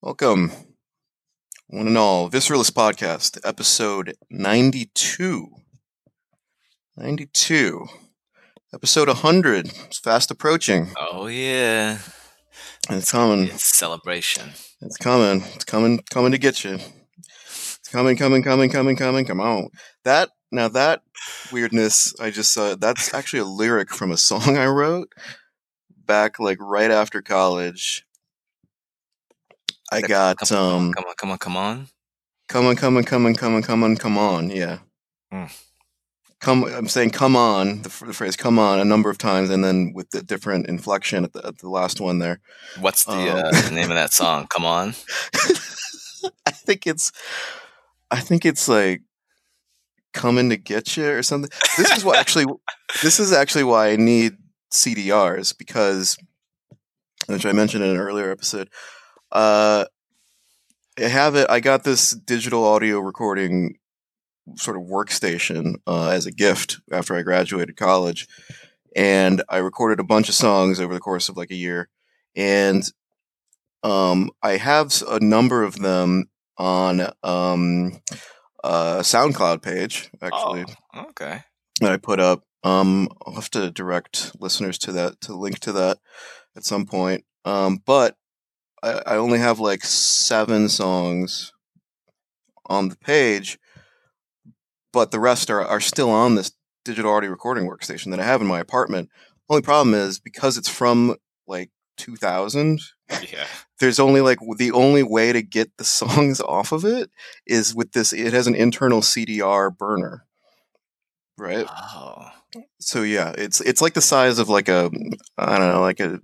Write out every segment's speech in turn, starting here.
Welcome, one and all, Visceralist Podcast, episode 92. 92. Episode 100. It's fast approaching. Oh yeah, And It's coming. it's celebration. It's coming. It's coming. Coming to get you. It's coming. Coming. Coming. Coming. Coming. Come on. That now that weirdness I just saw. That's actually a lyric from a song I wrote back like right after college. I got Come on, um. come on, come on, come on. Come on, come on, come on, come on, come on, come on. Yeah. Mm. Come. I'm saying "come on" the, the phrase "come on" a number of times, and then with the different inflection at the, at the last one there. What's the, Um. uh, the name of that song? Come on. I think it's, I think it's like coming to get you or something. This is what actually, this is actually why I need CDRs because, which I mentioned in an earlier episode. Uh, I have it. I got this digital audio recording sort of workstation uh, as a gift after I graduated college, and I recorded a bunch of songs over the course of like a year, and um, I have a number of them on um, a SoundCloud page actually Oh, okay. that I put up. Um, I'll have to direct listeners to that to link to that at some point. Um, but I, I only have like seven songs on the page, but the rest are are still on this digital audio recording workstation that I have in my apartment. Only problem is because it's from like 2000 Yeah. there's only like the only way to get the songs off of it is with this it has an internal CDR burner right Oh. so yeah it's it's like the size of like a I don't know like a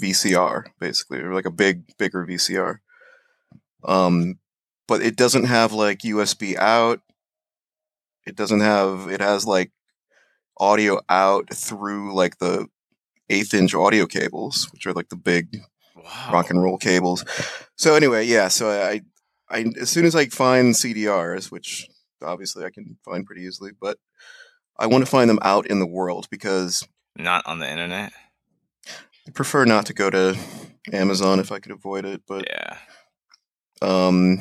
VCR basically or like a big bigger VCR um but it doesn't have like USB out it doesn't have it has like audio out through like the eighth inch audio cables which are like the big Wow. rock and roll cables. So anyway, yeah. So I, I as soon as I find CDRs, which obviously I can find pretty easily, but I want to find them out in the world because Not on the internet. I prefer not to go to Amazon if I could avoid it. But Yeah. um,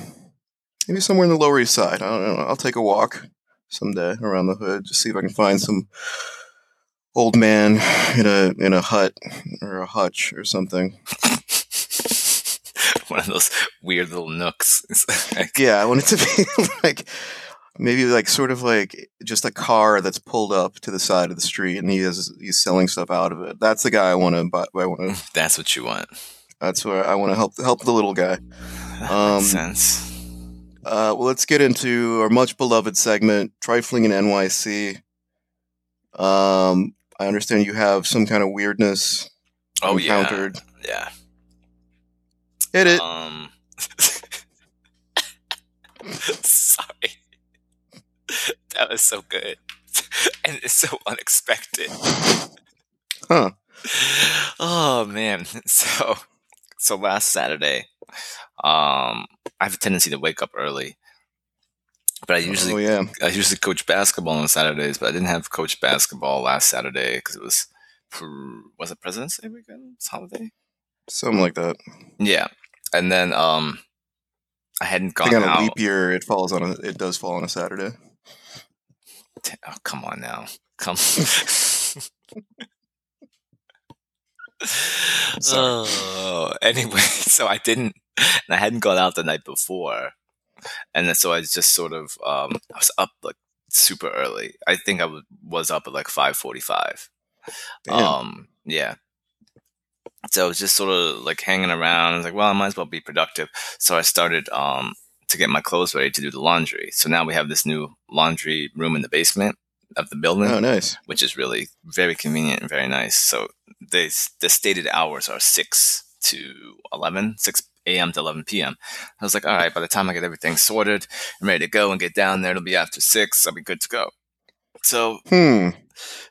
maybe somewhere in the Lower East Side. I don't know. I'll take a walk someday around the hood just see if I can find some old man in a in a hut or a hutch or something. One of those weird little nooks. Yeah, I want it to be like maybe like sort of like just a car that's pulled up to the side of the street and he is he's selling stuff out of it. That's the guy I want to buy. I want to. that's what you want. That's where I want to help help the little guy. That Um, makes sense. Uh, well, let's get into our much beloved segment, trifling in NYC. Um, I understand you have some kind of weirdness Oh yeah. encountered. Yeah. Hit it. Um. sorry. That was so good, and it's so unexpected. Huh. Oh man. So so last Saturday, um I have a tendency to wake up early. But I usually oh usually yeah. I usually coach basketball on Saturdays, but I didn't have coach basketball last Saturday because it was was it President's Day weekend? It's holiday? Something like that. Yeah. And then um I hadn't I think on a leap year, it falls on a. It does fall on a Saturday. T- Oh, come on now. Come. oh, anyway, so I didn't, and I hadn't gone out the night before, and then so I just sort of, um, I was up like super early. I think I w- was up at like five forty-five. Um, yeah. So I was just sort of like hanging around. I was like, well, I might as well be productive. So I started um to get my clothes ready to do the laundry. So now we have this new laundry room in the basement of the building oh, nice. which is really very convenient and very nice. So the the stated hours are six to 11, 6 a.m. to eleven p.m. I was like, all right, by the time I get everything sorted and ready to go and get down there, it'll be after six. I'll be good to go. So Hmm.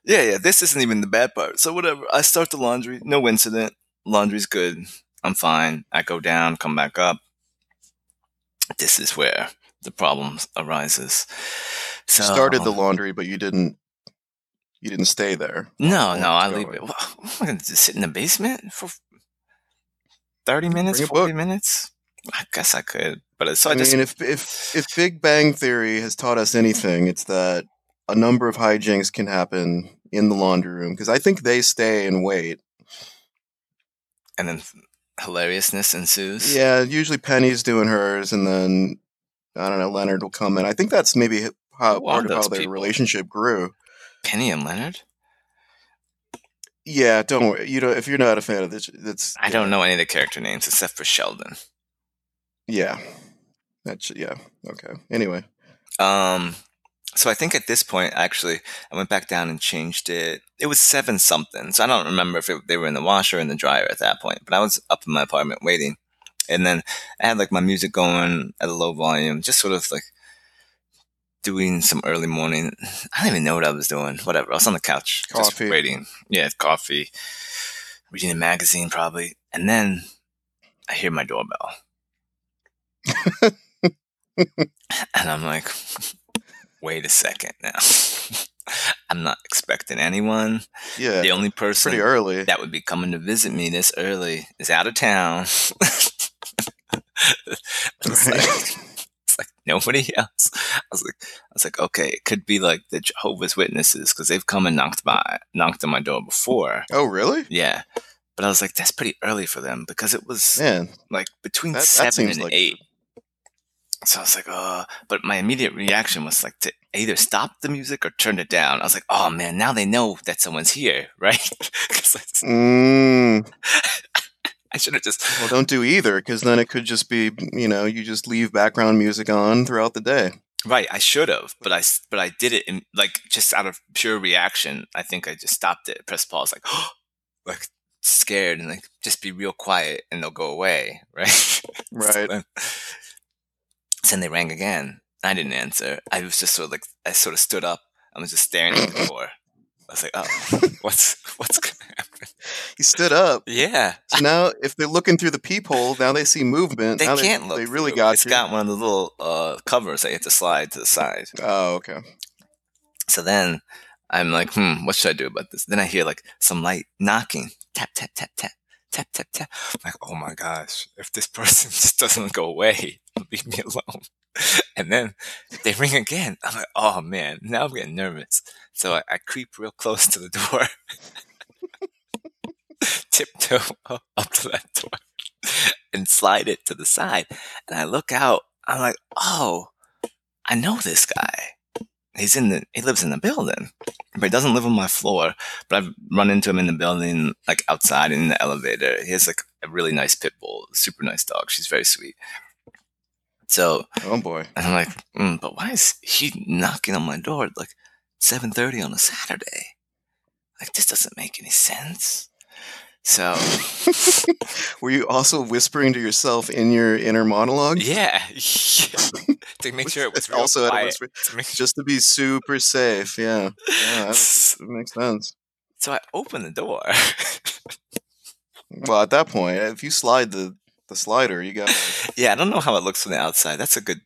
yeah, yeah, this isn't even the bad part. So whatever, I start the laundry, no incident. Laundry's good. I'm fine. I go down, come back up. This is where the problem arises. So started the laundry, but you didn't. You didn't stay there. No, no, I leave it. Am going to sit in the basement for thirty minutes, forty book. minutes? I guess I could, but so I, I just mean, if if if Big Bang Theory has taught us anything, it's that a number of hijinks can happen in the laundry room because I think they stay and wait. and then hilariousness ensues. Yeah, usually Penny's doing hers, and then I don't know. Leonard will come in. I think that's maybe how Who part of how their people? relationship grew. Penny and Leonard. Yeah, don't worry. You know, if you're not a fan of this, that's I don't know any of the character names except for Sheldon. Yeah, that's yeah. Okay. Anyway, Um, so I think at this point, actually, I went back down and changed it. It was seven something, so I don't remember if it, they were in the washer or in the dryer at that point. But I was up in my apartment waiting, and then I had like my music going at a low volume, just sort of like doing some early morning. I don't even know what I was doing. Whatever. I was on the couch, Coffee. just waiting. Yeah, coffee, reading a magazine probably, and then I hear my doorbell. and I'm like, wait a second now. I'm not expecting anyone. yeah, The only person pretty early. that would be coming to visit me this early is out of town. it's, Right. like, it's like nobody else. I was like, I was like, okay, it could be like the Jehovah's Witnesses because they've come and knocked by, knocked on my door before. Oh, really? Yeah, but I was like, that's pretty early for them because it was Man, like between that, that seven seems and like eight. So I was like, uh, but my immediate reaction was like to either stop the music or turn it down. I was like, oh man, now they know that someone's here, right? 'Cause I, just- Mm, I should have just, well, don't do either, because then it could just be you know you just leave background music on throughout the day. right, I should have, but I, but I did it in like just out of pure reaction. I think I just stopped it, pressed pause, like, like scared and like just be real quiet and they'll go away, right? So Right. then, so then they rang again. I didn't answer. I was just sort of like I sort of stood up. I was just staring at the door. I was like, "Oh, what's what's gonna happen?" He stood up. Yeah, So now, if they're looking through the peephole, now they see movement. they now can't look. They really through. got It's you. got one of the little uh, covers that you have to slide to the side. oh, okay. So then I'm like, "Hmm, what should I do about this?" Then I hear like some light knocking, tap tap tap tap. Tap tap tap. I'm like, oh my gosh! If this person just doesn't go away, leave me alone. And then they ring again. I'm like, oh man, now I'm getting nervous. So I, I creep real close to the door, tiptoe up to that door, and slide it to the side. And I look out. I'm like, oh, I know this guy. He's in the. He lives in the building, but he doesn't live on my floor. But I've run into him in the building, like outside in the elevator. He has like a really nice pit bull, super nice dog. She's very sweet. So Oh boy. and I'm like, mm, but why is he knocking on my door at like 7:30 on a Saturday? Like this doesn't make any sense. So Were you also whispering to yourself in your inner monologue? yeah, to make sure it was also quiet. To make- just to be super safe. Yeah, yeah, that, makes sense. So I open the door. Well, at that point, if you slide the the slider, you got yeah, I don't know how it looks from the outside. That's a good.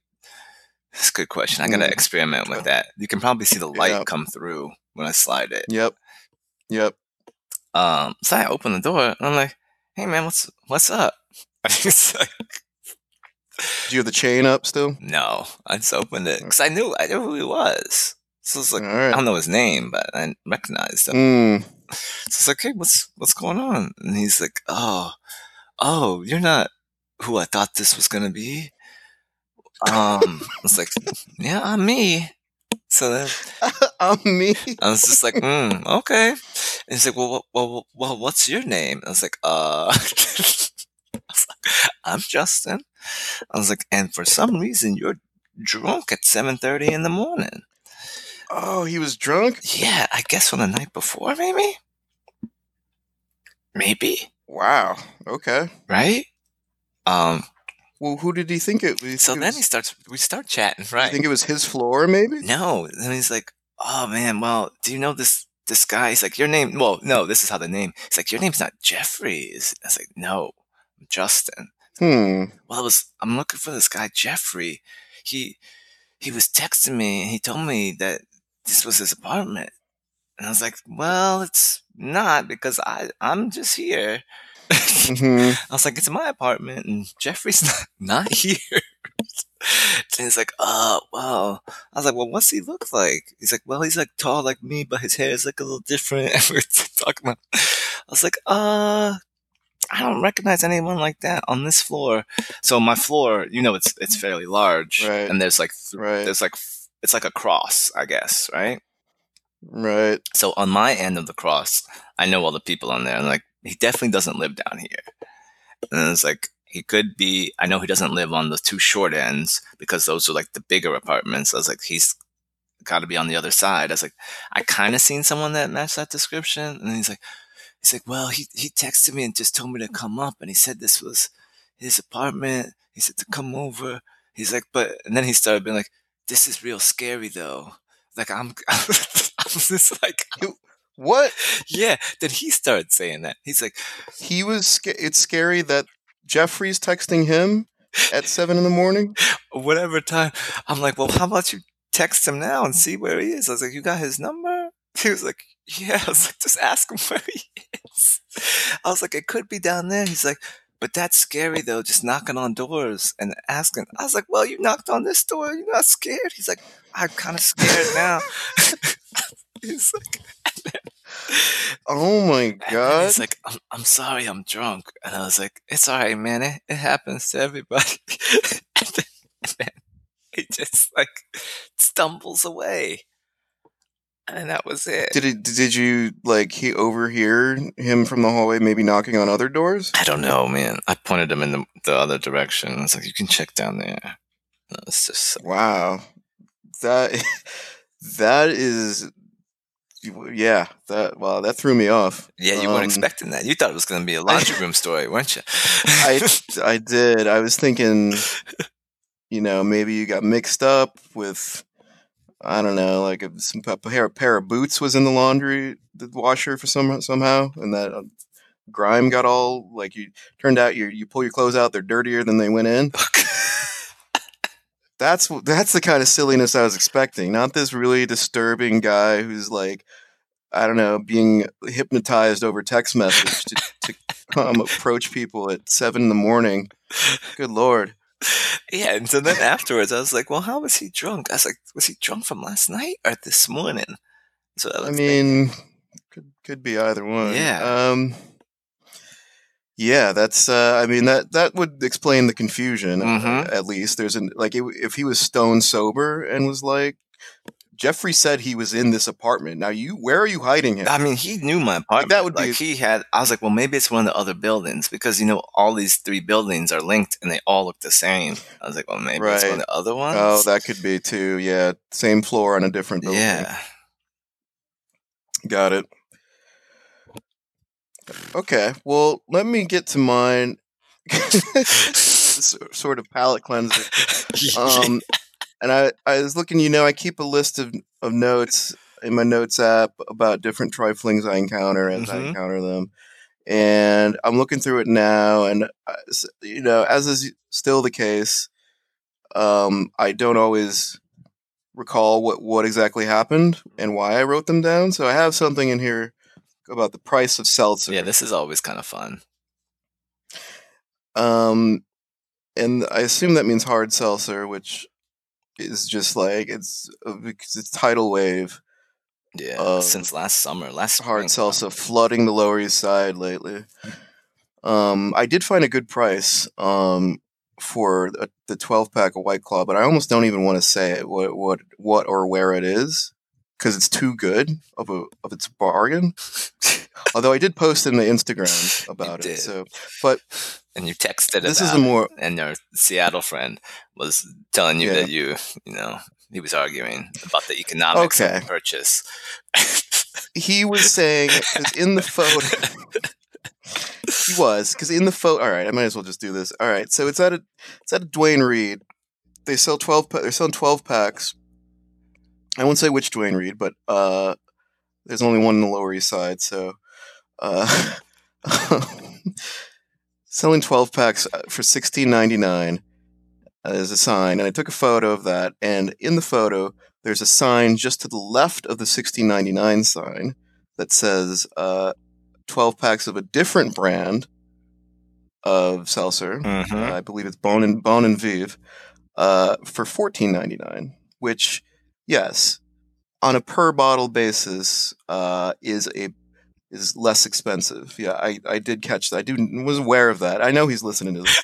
That's a good question. I gotta Mm. experiment with that. You can probably see the light Yeah. come through when I slide it. Yep, yep. Um, so I open the door and I'm like, "Hey man, what's what's up?" Like, Do you have the chain up still? no, I just opened it because I knew I knew who he was. So it's like All I don't know his name, but I recognized him. Mm. So it's like, "Hey, what's what's going on?" And he's like, "Oh, oh, you're not who I thought this was gonna be." Um, I was like, "Yeah, I'm me." So then I'm me. I was just like, mm, okay. And he's like, well, well, well, well, what's your name? I was like, uh, I was like, I'm Justin. I was like, and for some reason, you're drunk at 7.30 in the morning. Oh, he was drunk. Yeah, I guess on the night before, maybe? Maybe, Wow. Okay. right? Um, Well, who did he think it? He so then was, he starts, we start chatting, you right? think it was his floor, maybe? No. Then he's like, oh man, well, do you know this this guy? He's like, your name. Well, no, this is how the name. He's like, your name's not Jeffrey. I was like, no, I'm Justin. Hmm. Well, I was I'm looking for this guy Jeffrey. He he was texting me and he told me that this was his apartment. And I was like, well, it's not because I I'm just here. Hmm I was like, it's my apartment, and Jeffrey's not, not here. and he's like, oh, well. I was like, well, what's he look like? He's like, well, he's like tall like me, but his hair is like a little different. And we we're talking about, I was like, uh, I don't recognize anyone like that on this floor. So my floor, you know, it's it's fairly large, Right. and there's like th- Right. there's like it's like a cross, I guess, right? Right. So on my end of the cross, I know all the people on there, and like he definitely doesn't live down here. And it's like he could be. I know he doesn't live on the two short ends because those are like the bigger apartments. I was like, he's got to be on the other side. I was like, I kind of seen someone that matched that description, and he's like, he's like, well, he he texted me and just told me to come up, and he said this was his apartment. He said to come over. He's like, but and then he started being like, this is real scary though. Like I'm, I was just like, What? yeah. Then he started saying that. He's like, He was. It's scary that Jeffrey's texting him at seven in the morning. whatever time. I'm like, well, how about you text him now and see where he is? I was like, you got his number? He was like, yeah. I was like, just ask him where he is. I was like, it could be down there. He's like, but that's scary though, just knocking on doors and asking. I was like, well, you knocked on this door. You're not scared. He's like, I'm kind of scared now. He's like, Oh my god! he's like, I'm, I'm sorry, I'm drunk. And I was like, it's all right, man. It, it happens to everybody. and, then, and then he just like stumbles away. And that was it. Did it? Did you like he overhear him from the hallway, maybe knocking on other doors? I don't know, man. I pointed him in the, the other direction. I was like, you can check down there. It's just, Wow, that that is, yeah. That wow, that threw me off. yeah, you weren't Um, expecting that. You thought it was going to be a laundry room story, weren't you? I I did. I was thinking, you know, maybe you got mixed up with, I don't know, like a, some a pair, pair of boots was in the laundry, the washer for some somehow, and that uh, grime got all like you. Turned out you you pull your clothes out, they're dirtier than they went in. That's that's the kind of silliness I was expecting. Not this really disturbing guy who's like, I don't know, being hypnotized over text message to, to come approach people at seven in the morning. Good lord. yeah, and so then afterwards, I was like, well, how was he drunk? I was like, was he drunk from last night or this morning? So I, I was thinking, mean, could could be either one. Yeah. Um. Yeah, that's. Uh, I mean that that would explain the confusion. uh, Mhm. at least there's an like it, if he was stone sober and was like, Jeffrey said he was in this apartment. Now you, where are you hiding him? I mean, he knew my apartment. that would be- like he had. I was like, well, maybe it's one of the other buildings because you know all these three buildings are linked and they all look the same. I was like, well, maybe it's one of the other ones. Oh, that could be too. Yeah, same floor on a different building. yeah. Got it. Okay, well, let me get to mine. Sort of palate cleanser. Um, and I, I was looking. You know, I keep a list of, of notes in my notes app about different triflings I encounter as I Mhm. encounter them, and I'm looking through it now. And uh, you know, as is still the case, um, I don't always recall what what exactly happened and why I wrote them down. So I have something in here about the price of seltzer. yeah, this is always kind of fun. Um, and I assume that means hard seltzer, which is just like it's uh, because it's tidal wave Yeah, since last summer, last hard spring, salsa flooding the Lower East Side lately. Um, I did find a good price um for the- the 12 pack of White Claw, but I almost don't even want to say what what what or where it is because it's too good of a of its bargain. Although I did post in the Instagram about it, so but and you texted this is a more and your Seattle friend was telling you Yeah. that you, you know, he was arguing about the economics of the purchase. he was saying in the photo he was because in the photo all right i might as well just do this all right so it's at a it's at a Duane Reade they sell 12 pa- they're selling 12 packs i won't say which Duane Reade but uh there's only one in the lower east side so uh selling 12 packs uh, for 16.99 is a sign and i took a photo of that and in the photo there's a sign just to the left of the 1699 sign that says uh, 12 packs of a different brand of seltzer. Mhm. Uh, I believe it's Bon and Bon and Viv uh, for fourteen ninety nine, which yes, on a per bottle basis, uh, is a is less expensive. Yeah, I, I did catch that. I do was aware of that. I know he's listening to this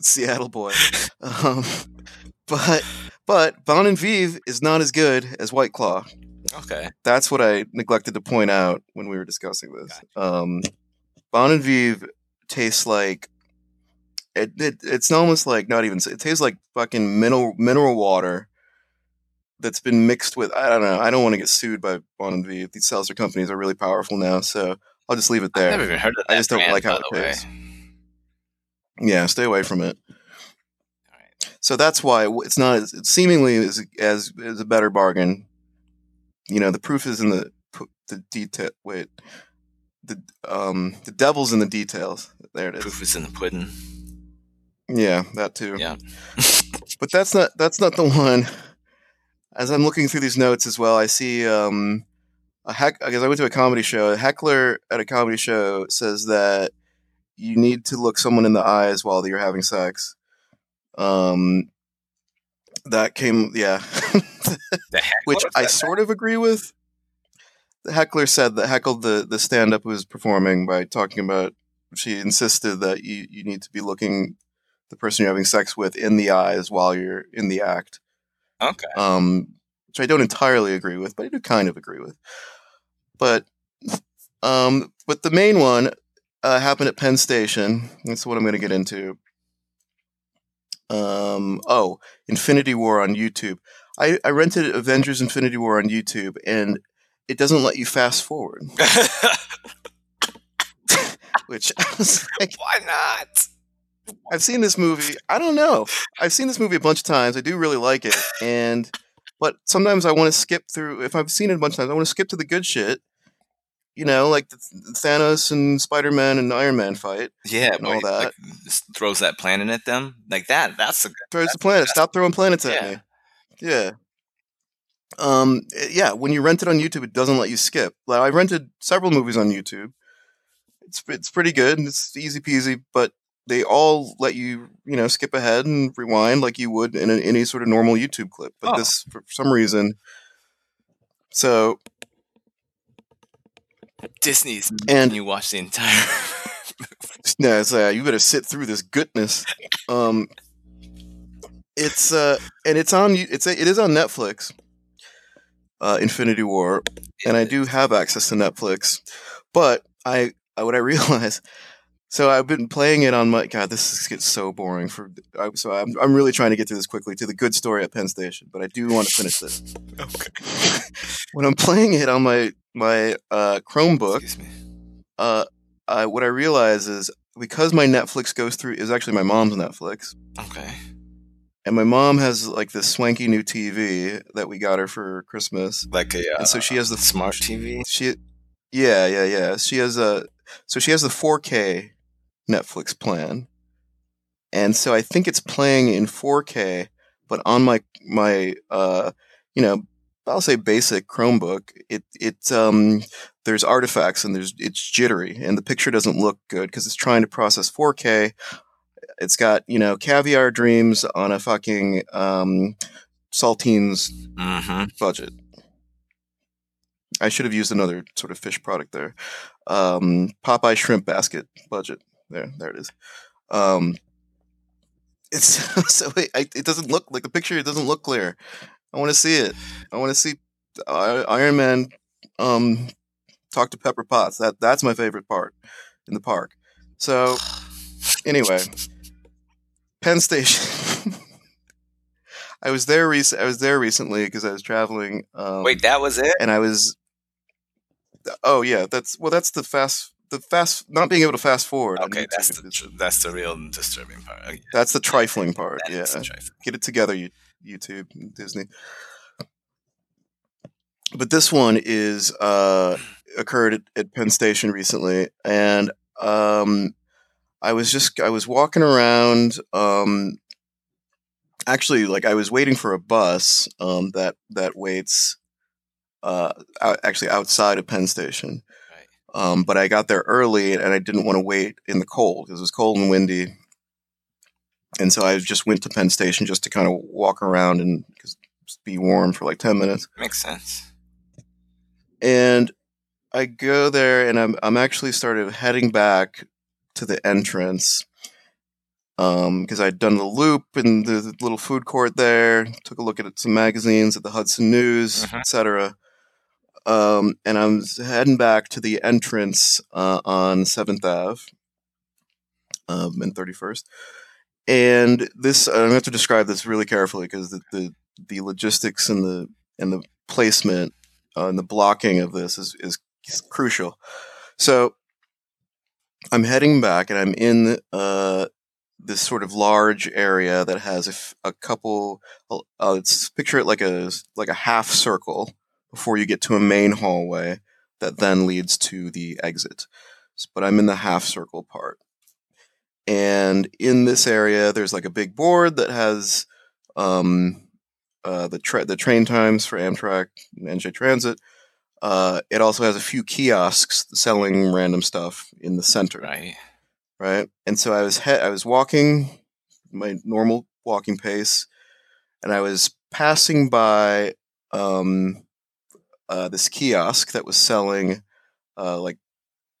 Seattle boy, um, but but Bon and Viv is not as good as White Claw. okay. That's what I neglected to point out when we were discussing this. Um, bon and Viv tastes like it, it. It's almost like not even. It tastes like fucking mineral mineral water that's been mixed with. I don't know. I don't want to get sued by Bon and Viv. These seltzer companies are really powerful now, so I'll just leave it there. I've never even heard of I that just don't like how it tastes. Yeah, stay away from it. So that's why it's not as it's seemingly as as as a better bargain. You know, the proof is in the the detail. Wait, the um the devil's in the details. There it is. Proof is in the pudding. Yeah, that too. Yeah. But that's not that's not the one. As I'm looking through these notes as well, I see um a heck I guess I went to a comedy show. A heckler at a comedy show says that you need to look someone in the eyes while you're having sex. Um that came yeah. The? Which I that? sort of agree with. The heckler said that heckled the, the stand up was performing by talking about she insisted that you, you need to be looking the person you're having sex with in the eyes while you're in the act. Okay. Um, which I don't entirely agree with, but I do kind of agree with. But um, but the main one uh, happened at Penn Station. That's what I'm going to get into. Um, oh, Infinity War on YouTube. I, I rented Avengers Infinity War on YouTube, and it doesn't let you fast forward. Which I was like, Why not? I've seen this movie. I don't know. I've seen this movie a bunch of times. I do really like it, and but sometimes I want to skip through. If I've seen it a bunch of times, I want to skip to the good shit. You know, like the Thanos and Spider Man and Iron Man fight. Yeah, And where all he, like, throws that planet at them like that. That's a good. Throws That's the planet. that's- Stop throwing planets at Yeah. me. Yeah. Um. eh, Yeah. When you rent it on YouTube, it doesn't let you skip. Like, I rented several movies on YouTube. It's it's pretty good. and It's easy peasy, but they all let you you know skip ahead and rewind like you would in a, any sort of normal YouTube clip. But Oh. this, for some reason, so Disney's And- and you watch the entire. Yeah, it's, uh, you better sit through this goodness. Um, it's uh, and it's on. It's it is on Netflix. Uh, Infinity War, and I do have access to Netflix, but I, I what I realize. So I've been playing it on my God. This gets so boring for. I, so I'm I'm really trying to get through this quickly to the good story at Penn Station, but I do want to finish this. okay. when I'm playing it on my my uh, Chromebook, me. uh, I, what I realize is because my Netflix goes through is actually my mom's Netflix, Okay. and my mom has like this swanky new TV that we got her for Christmas, Like a. Uh, and so she has the smart TV. She, yeah, yeah, yeah. She has a so she has the 4K Netflix plan, and so I think it's playing in 4K, but on my my uh you know I'll say basic Chromebook, it it um there's artifacts and there's it's jittery and the picture doesn't look good because it's trying to process 4K. It's got you know caviar dreams on a fucking um saltines Mm-hmm. budget. I should have used another sort of fish product there. Um, Popeye shrimp basket budget. There, there it is. Um, it's so it, I, it doesn't look like the picture. It doesn't look clear. I want to see it. I want to see Iron Man um, talk to Pepper Potts. That that's my favorite part in the park. So anyway, Penn Station. I was there. Rec- I was there recently because I was traveling. Um, Wait, that was it? and I was. Oh yeah, that's well. That's the fast. The fast not being able to fast forward. Okay, that's the is- that's the real disturbing part. Okay, that's the trifling part. that Yeah, trifling. get it together, you, YouTube, and Disney. But this one is uh, occurred at, at Penn Station recently, and um, I was just I was walking around. Um, actually, like I was waiting for a bus um, that that waits uh, out, actually outside of Penn Station. Um, but I got there early and I didn't want to wait in the cold because it was cold and windy. And so I just went to Penn Station just to kind of walk around and be warm for like 10 minutes. Makes sense. And I go there and I'm, I'm actually started heading back to the entrance because I'd done the loop in the, little food court there, took a look at some magazines at the Hudson News, Mhm. etc. Um, and I'm heading back to the entrance uh, on Seventh Ave um, and Thirty First. And this, I'm going to have to describe this really carefully because the, the the logistics and the and the placement uh, and the blocking of this is, is crucial. So I'm heading back and I'm in uh, this sort of large area that has a, f- a couple. Uh, it's picture it like a like a half circle before you get to a main hallway that then leads to the exit. But I'm in the half circle part, and in this area there's like a big board that has um, uh, the tra- the train times for Amtrak and NJ Transit. Uh, it also has a few kiosks selling random stuff in the center Right. right? And so I was he- I was walking my normal walking pace, and I was passing by um, uh, this kiosk that was selling uh, like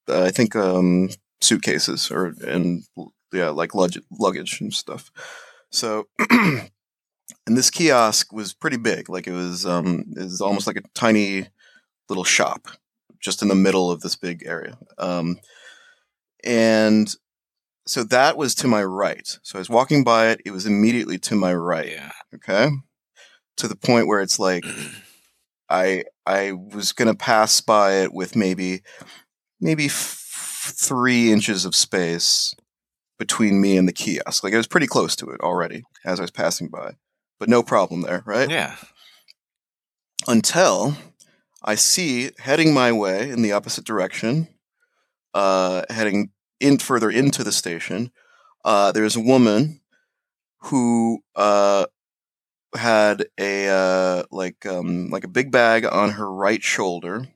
uh, I think um, suitcases or and yeah like luggage, luggage and stuff. So. And this kiosk was pretty big, like it was, um, it was almost like a tiny little shop, just in the middle of this big area. Um, and so that was to my right. So I was walking by it. It was immediately to my right. Yeah. Okay. To the point where it's like I I was gonna pass by it with maybe maybe f- three inches of space between me and the kiosk. Like I was pretty close to it already as I was passing by, but no problem there, right? yeah. until I see heading my way in the opposite direction, uh, heading in further into the station. Uh, there's a woman who uh, had a uh, like um, like a big bag on her right shoulder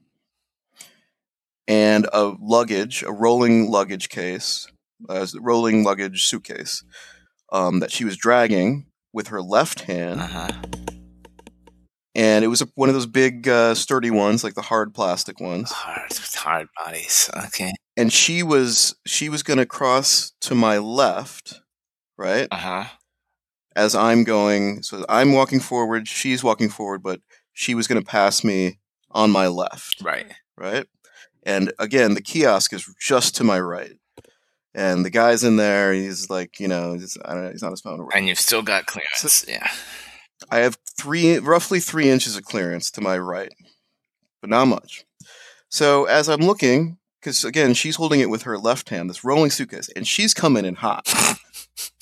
and a luggage, a rolling luggage case, a rolling luggage suitcase um, that she was dragging with her left hand Uh huh. and it was a, one of those big uh, sturdy ones like the hard plastic ones Hard, hard bodies. Okay. and she was she was going to cross to my left right Uh huh. As i'm going so i'm walking forward she's walking forward but she was going to pass me on my left Right. right and again the kiosk is just to my right and the guy's in there he's like you know he's, I don't know, he's on his phone. And you've still got clearance. yeah. I have three, roughly three inches of clearance to my right, but not much. So as I'm looking, because again, she's holding it with her left hand, this rolling suitcase, and she's coming in hot.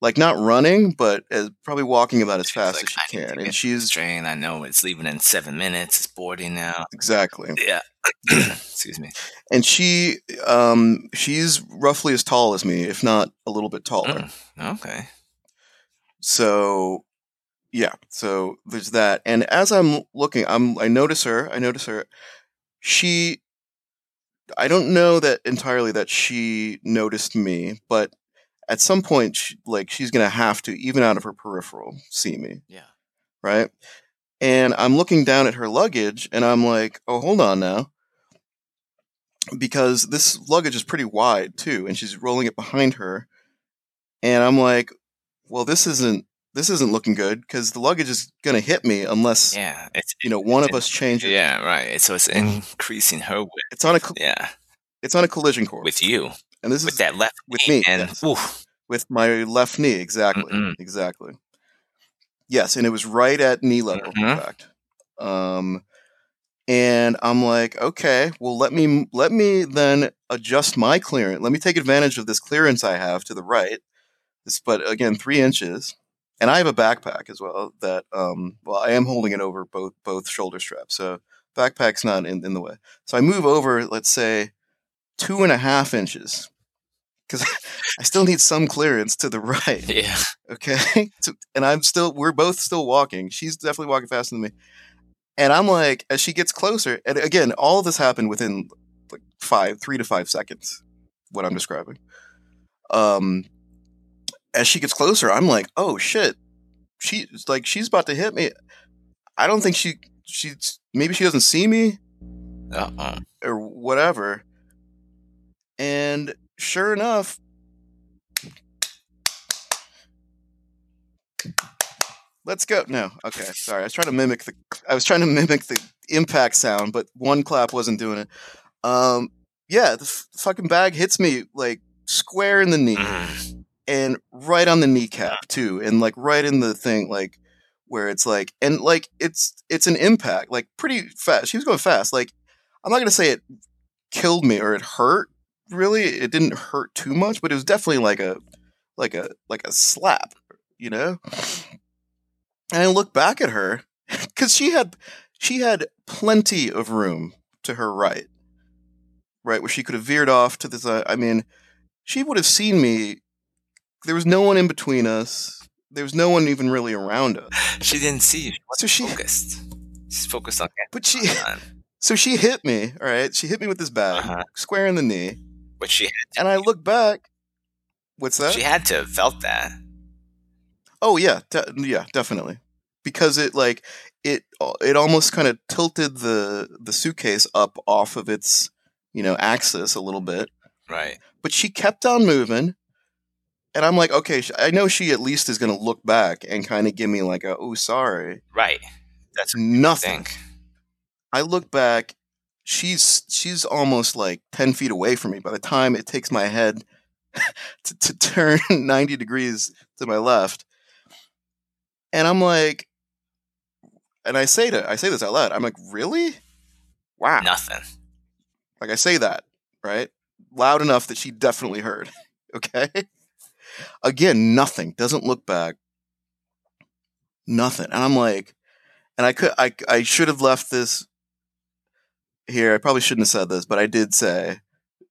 like not running, but as, probably walking about as fast like, as she "I need to can. And she's Train. I know it's leaving in seven minutes. It's boarding now. exactly, Yeah. Excuse me. and she, um, she's roughly as tall as me, if not a little bit taller. Mm, okay. So yeah, so there's that. And as I'm looking, I'm I notice her, I notice her. She I don't know that entirely that she noticed me, but at some point she, like she's going to have to even out of her peripheral see me, Yeah. right? And I'm looking down at her luggage and I'm like, "Oh, hold on now." Because this luggage is pretty wide too and she's rolling it behind her. And I'm like, "Well, this isn't this isn't looking good because the luggage is going to hit me unless Yeah. It's you know one of us changes. Yeah. Right. So it's increasing her width. It's on a Yeah. it's on a collision course With you. And this With is that left with knee, me, And yes. with my left knee exactly Mm-mm. exactly yes and it was right at knee level in Mhm. fact um and i'm like okay well let me let me then adjust my clearance let me take advantage of this clearance i have to the right this but again three inches and i have a backpack as well that um well i am holding it over both both shoulder straps so backpack's not in, in the way so i move over let's say two and a half inches because I still need some clearance to the right. Yeah. Okay. And I'm still, we're both still walking. She's definitely walking faster than me. And I'm like, as she gets closer, and again, all of this happened within like five, three to five seconds. What I'm describing. Um, as she gets closer, I'm like, oh shit, she's like she's about to hit me. I don't think she she's maybe she doesn't see me Uh-oh. or whatever. And sure enough, let's go. No, okay, sorry. I was trying to mimic the I was trying to mimic the impact sound, but one clap wasn't doing it. Um, yeah, the f- fucking bag hits me like square in the knee Mm. and right on the kneecap too, and like right in the thing, like where it's like, and like it's it's an impact, like pretty fast. She was going fast. Like I'm not gonna say it killed me or it hurt. Really, it didn't hurt too much, but it was definitely like a like a like a slap, you know. And I look back at her because she had she had plenty of room to her right, right where she could have veered off to the side. I mean, she would have seen me. There was no one in between us. There was no one even really around us. She didn't see you. She So she, focused. She's focused on but she, so she hit me. All right, she hit me with this bag, Uh-huh. square in the knee, Which she and I look back. What's that? she had to have felt that. Oh yeah, de- yeah, definitely. Because it like it uh, it almost kind of tilted the the suitcase up off of its you know axis a little bit, Right. but she kept on moving, and I'm like, okay, I know she at least is going to look back and kind of give me like a oh sorry. Right. That's Nothing. I look back, she's she's almost like ten feet away from me. By the time it takes my head to, to turn ninety degrees to my left, and I'm like, and I say to I say this out loud. I'm like, really? Wow. Nothing. Like I say that right loud enough that she definitely heard. okay. Again, nothing. Doesn't look back. Nothing. And I'm like, and I could I I should have left this here. I probably shouldn't have said this, but I did say,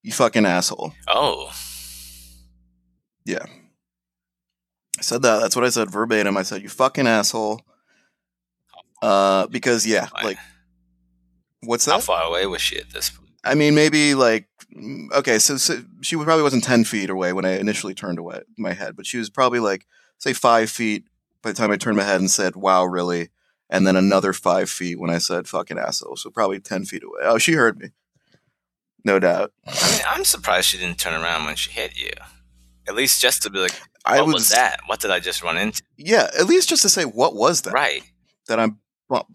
"You fucking asshole." Oh. Yeah. I said that. That's what I said verbatim. I said, "You fucking asshole." Uh, because yeah, Fine. like, what's that? How far away was she at this point? I mean, maybe like, mm, okay, so, so she probably wasn't ten feet away when I initially turned away my head, but she was probably like, say, five feet by the time I turned my head and said, "Wow, really." And then another five feet when I said "fucking asshole," so probably ten feet away. Oh, she heard me, no doubt. I mean, I'm surprised she didn't turn around when she hit you. At least just to be like, I what was, was, that? What did I just run into? yeah, at least just to say, what was that? Right. That I'm,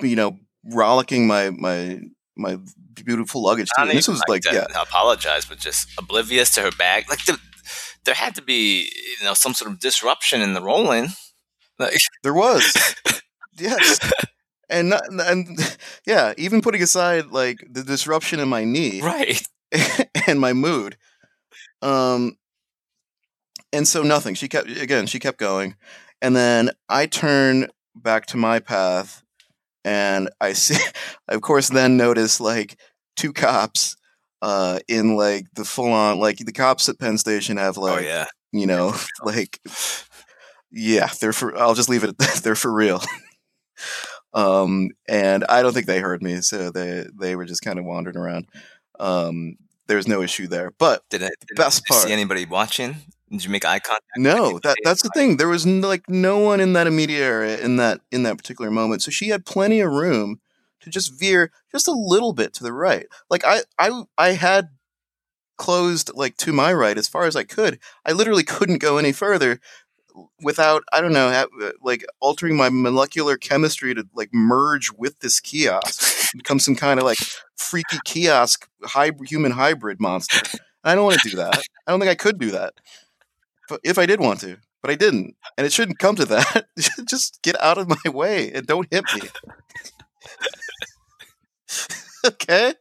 you know, rollicking my my my beautiful luggage. Too. this was like like, yeah, apologize, but just oblivious to her bag. Like the, there had to be, you know, some sort of disruption in the rolling. Like, there was, yes. And not, and yeah, even putting aside like the disruption in my knee, right. and my mood. Um, and so nothing. She kept again. She kept going, and then I turn back to my path, and I see, I of course, then notice like two cops, uh, in like the full on like the cops at Penn Station have like oh yeah. you know like yeah they're for I'll just leave it at that. they're for real. Um, and I don't think they heard me, so they they were just kind of wandering around. Um, there was no issue there, but Did it? Did, best did you part- see anybody watching? Did you make eye contact? no, that that's the thing. There was n- like no one in that immediate area in that in that particular moment, so she had plenty of room to just veer just a little bit to the right. Like I I I had closed like to my right as far as I could. I literally couldn't go any further without I don't know uh, like altering my molecular chemistry to like merge with this kiosk, become some kind of like freaky kiosk hybrid human hybrid monster. And I don't want to do that. I don't think I could do that. But if I did want to, but I didn't, and it shouldn't come to that. Just get out of my way and don't hit me. okay.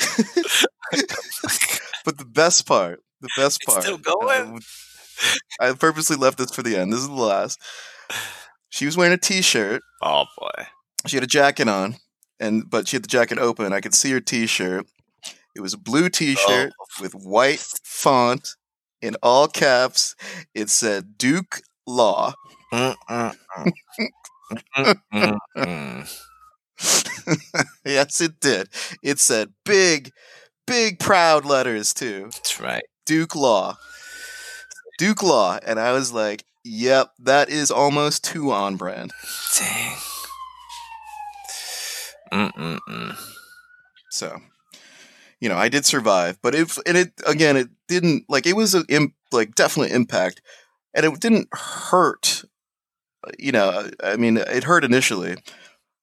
but the best part, the best It's part. still going? uh, I purposely left this for the end. This is the last. She was wearing a t-shirt. Oh boy. She had a jacket on, and but she had the jacket open. I could see her t-shirt. It was a blue t-shirt Oh. with white font in all caps. It said Duke Law. Yes, it did. It said big, big proud letters too. That's right. Duke Law. Duke Law. And I was like, yep, that is almost too on brand. Dang. Mm-mm-mm. So, you know, I did survive, but if and it again, it didn't like it was a imp, like definitely impact, and it didn't hurt. You know, I mean, it hurt initially,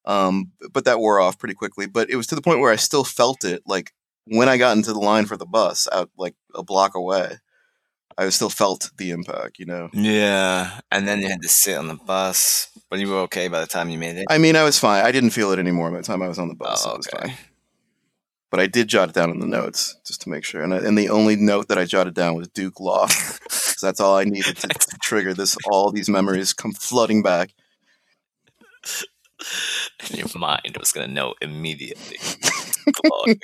um, but that wore off pretty quickly. But it was to the point where I still felt it, like when I got into the line for the bus, out like a block away. I still felt the impact, you know. Yeah, and then you had to sit on the bus, but you were okay by the time you made it. I mean, I was fine. I didn't feel it anymore by the time I was on the bus. Oh, It was fine. But I did jot it down in the notes just to make sure. And, I, and the only note that I jotted down was Duke Law. 'Cause that's all I needed to, to trigger this. All these memories come flooding back. And your mind was gonna know immediately.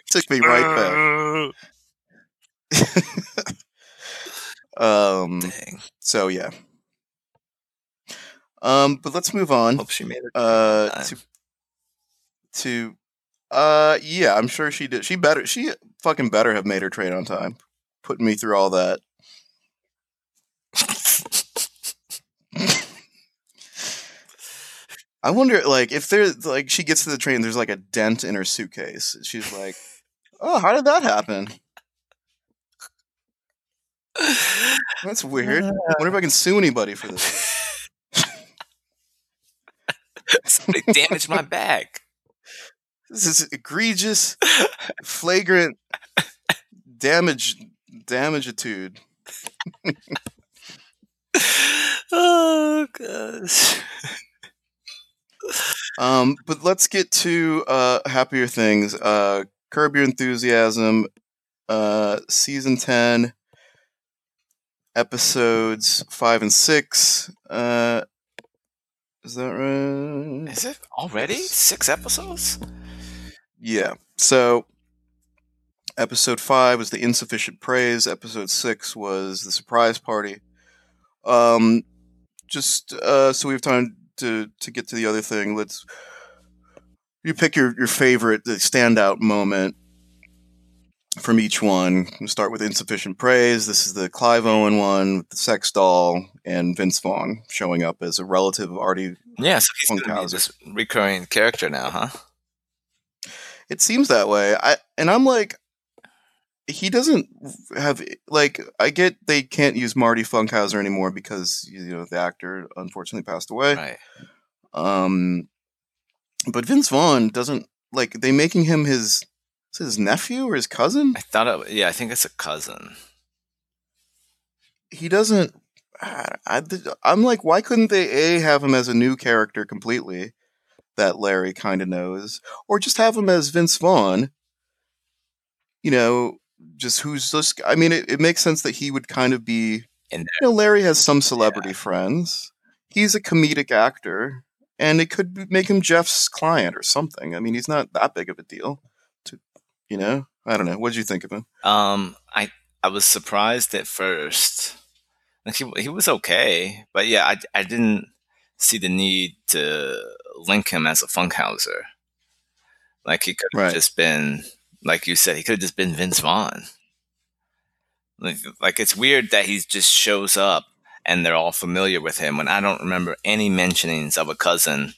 Took me right back. Um. Dang. So yeah. Um. But let's move on. Hope she made it. Uh. To. To. Uh. Yeah. I'm sure she did. She better. She fucking better have made her train on time. Putting me through all that. I wonder, like, if there's like she gets to the train, there's like a dent in her suitcase. She's like, "Oh, how did that happen? That's weird. I wonder if I can sue anybody for this." Somebody damaged my bag. This is egregious, flagrant damage, damageitude. oh gosh. Um, but let's get to uh, happier things. Uh, Curb Your Enthusiasm, uh, season ten, episodes five and six. Uh, is that right? Is it already six episodes? Yeah. So, episode five was the insufficient praise. Episode six was the surprise party. Um, just uh, so we have time to to get to the other thing. Let's you pick your your favorite, the standout moment from each one. We'll start with insufficient praise. This is the Clive Owen one with the sex doll and Vince Vaughn showing up as a relative of Artie. Yeah, so he's gonna be this recurring character now, huh? It seems that way. I and I'm like, he doesn't have like. I get they can't use Marty Funkhauser anymore because you know the actor unfortunately passed away. Right. Um, but Vince Vaughn doesn't like they making him his is it his nephew or his cousin. I thought it. Yeah, I think it's a cousin. He doesn't. I, I'm like, why couldn't they a have him as a new character completely that Larry kind of knows, or just have him as Vince Vaughn? You know, just who's just. I mean, it, it makes sense that he would kind of be. And. You know, Larry has some celebrity friends. He's a comedic actor, and it could make him Jeff's client or something. I mean, he's not that big of a deal. You know, I don't know. What did you think of him? Um, I I was surprised at first. Like he he was okay, but yeah, I I didn't see the need to link him as a Funkhauser. Like he could have Right. just been, like you said, he could have just been Vince Vaughn. Like like it's weird that he just shows up and they're all familiar with him when I don't remember any mentionings of a cousin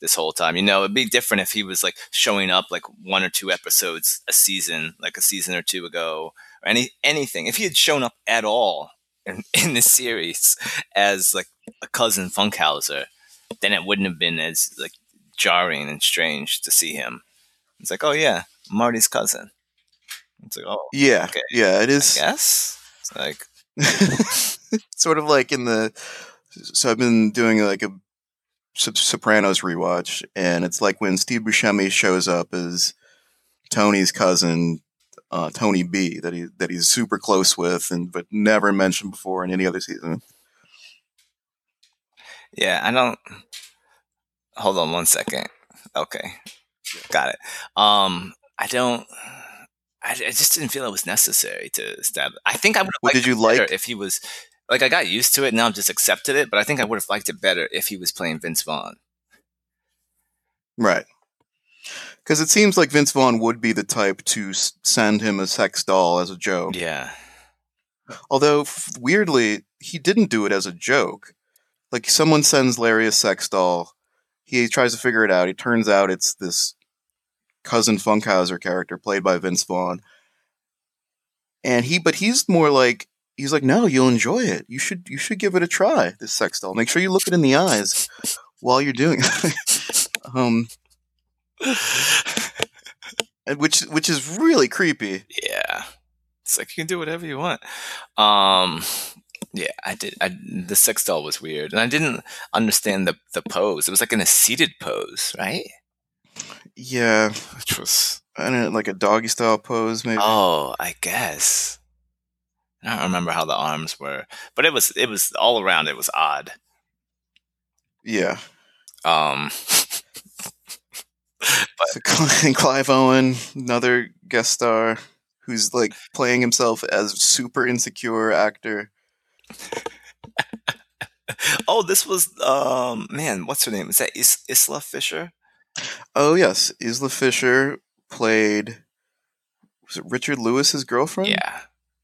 this whole time. You know, it'd be different if he was like showing up like one or two episodes a season, like a season or two ago, or any anything. If he had shown up at all in, in the series as like a cousin Funkhauser, then it wouldn't have been as like jarring and strange to see him. It's like, oh yeah, Marty's cousin. It's like, oh, Yeah, Okay. yeah, it is. Yes, It's like, sort of like in the so I've been doing like a Sopranos rewatch, and it's like when Steve Buscemi shows up as Tony's cousin, uh, Tony B, that he that he's super close with, and but never mentioned before in any other season. yeah, I don't. Hold on one second. Okay, got it. Um, I don't. I, I just didn't feel it was necessary to establish. I think I would have What did you like? if he was like I got used to it. Now I've just accepted it. But I think I would have liked it better if he was playing Vince Vaughn. Right. because it seems like Vince Vaughn would be the type to send him a sex doll as a joke. Yeah. Although weirdly, he didn't do it as a joke. Like someone sends Larry a sex doll, he tries to figure it out. It turns out it's this cousin Funkhauser character played by Vince Vaughn, and he, but he's more like he's like, no, you'll enjoy it. You should you should give it a try. This sex doll. Make sure you look it in the eyes while you're doing it. um, and which which is really creepy. yeah. It's like you can do whatever you want. Um, yeah, I did. I, the sex doll was weird, and I didn't understand the the pose. It was like in a seated pose, right? Yeah, Which was I don't know, like a doggy style pose, maybe. oh, I guess. I don't remember how the arms were, but it was it was all around. It was odd. Yeah. Um, So Clive Owen, another guest star, who's like playing himself as super insecure actor. oh, this was um, man, what's her name? Is that Is- Isla Fisher? Oh yes, Isla Fisher played. Was it Richard Lewis's girlfriend? Yeah.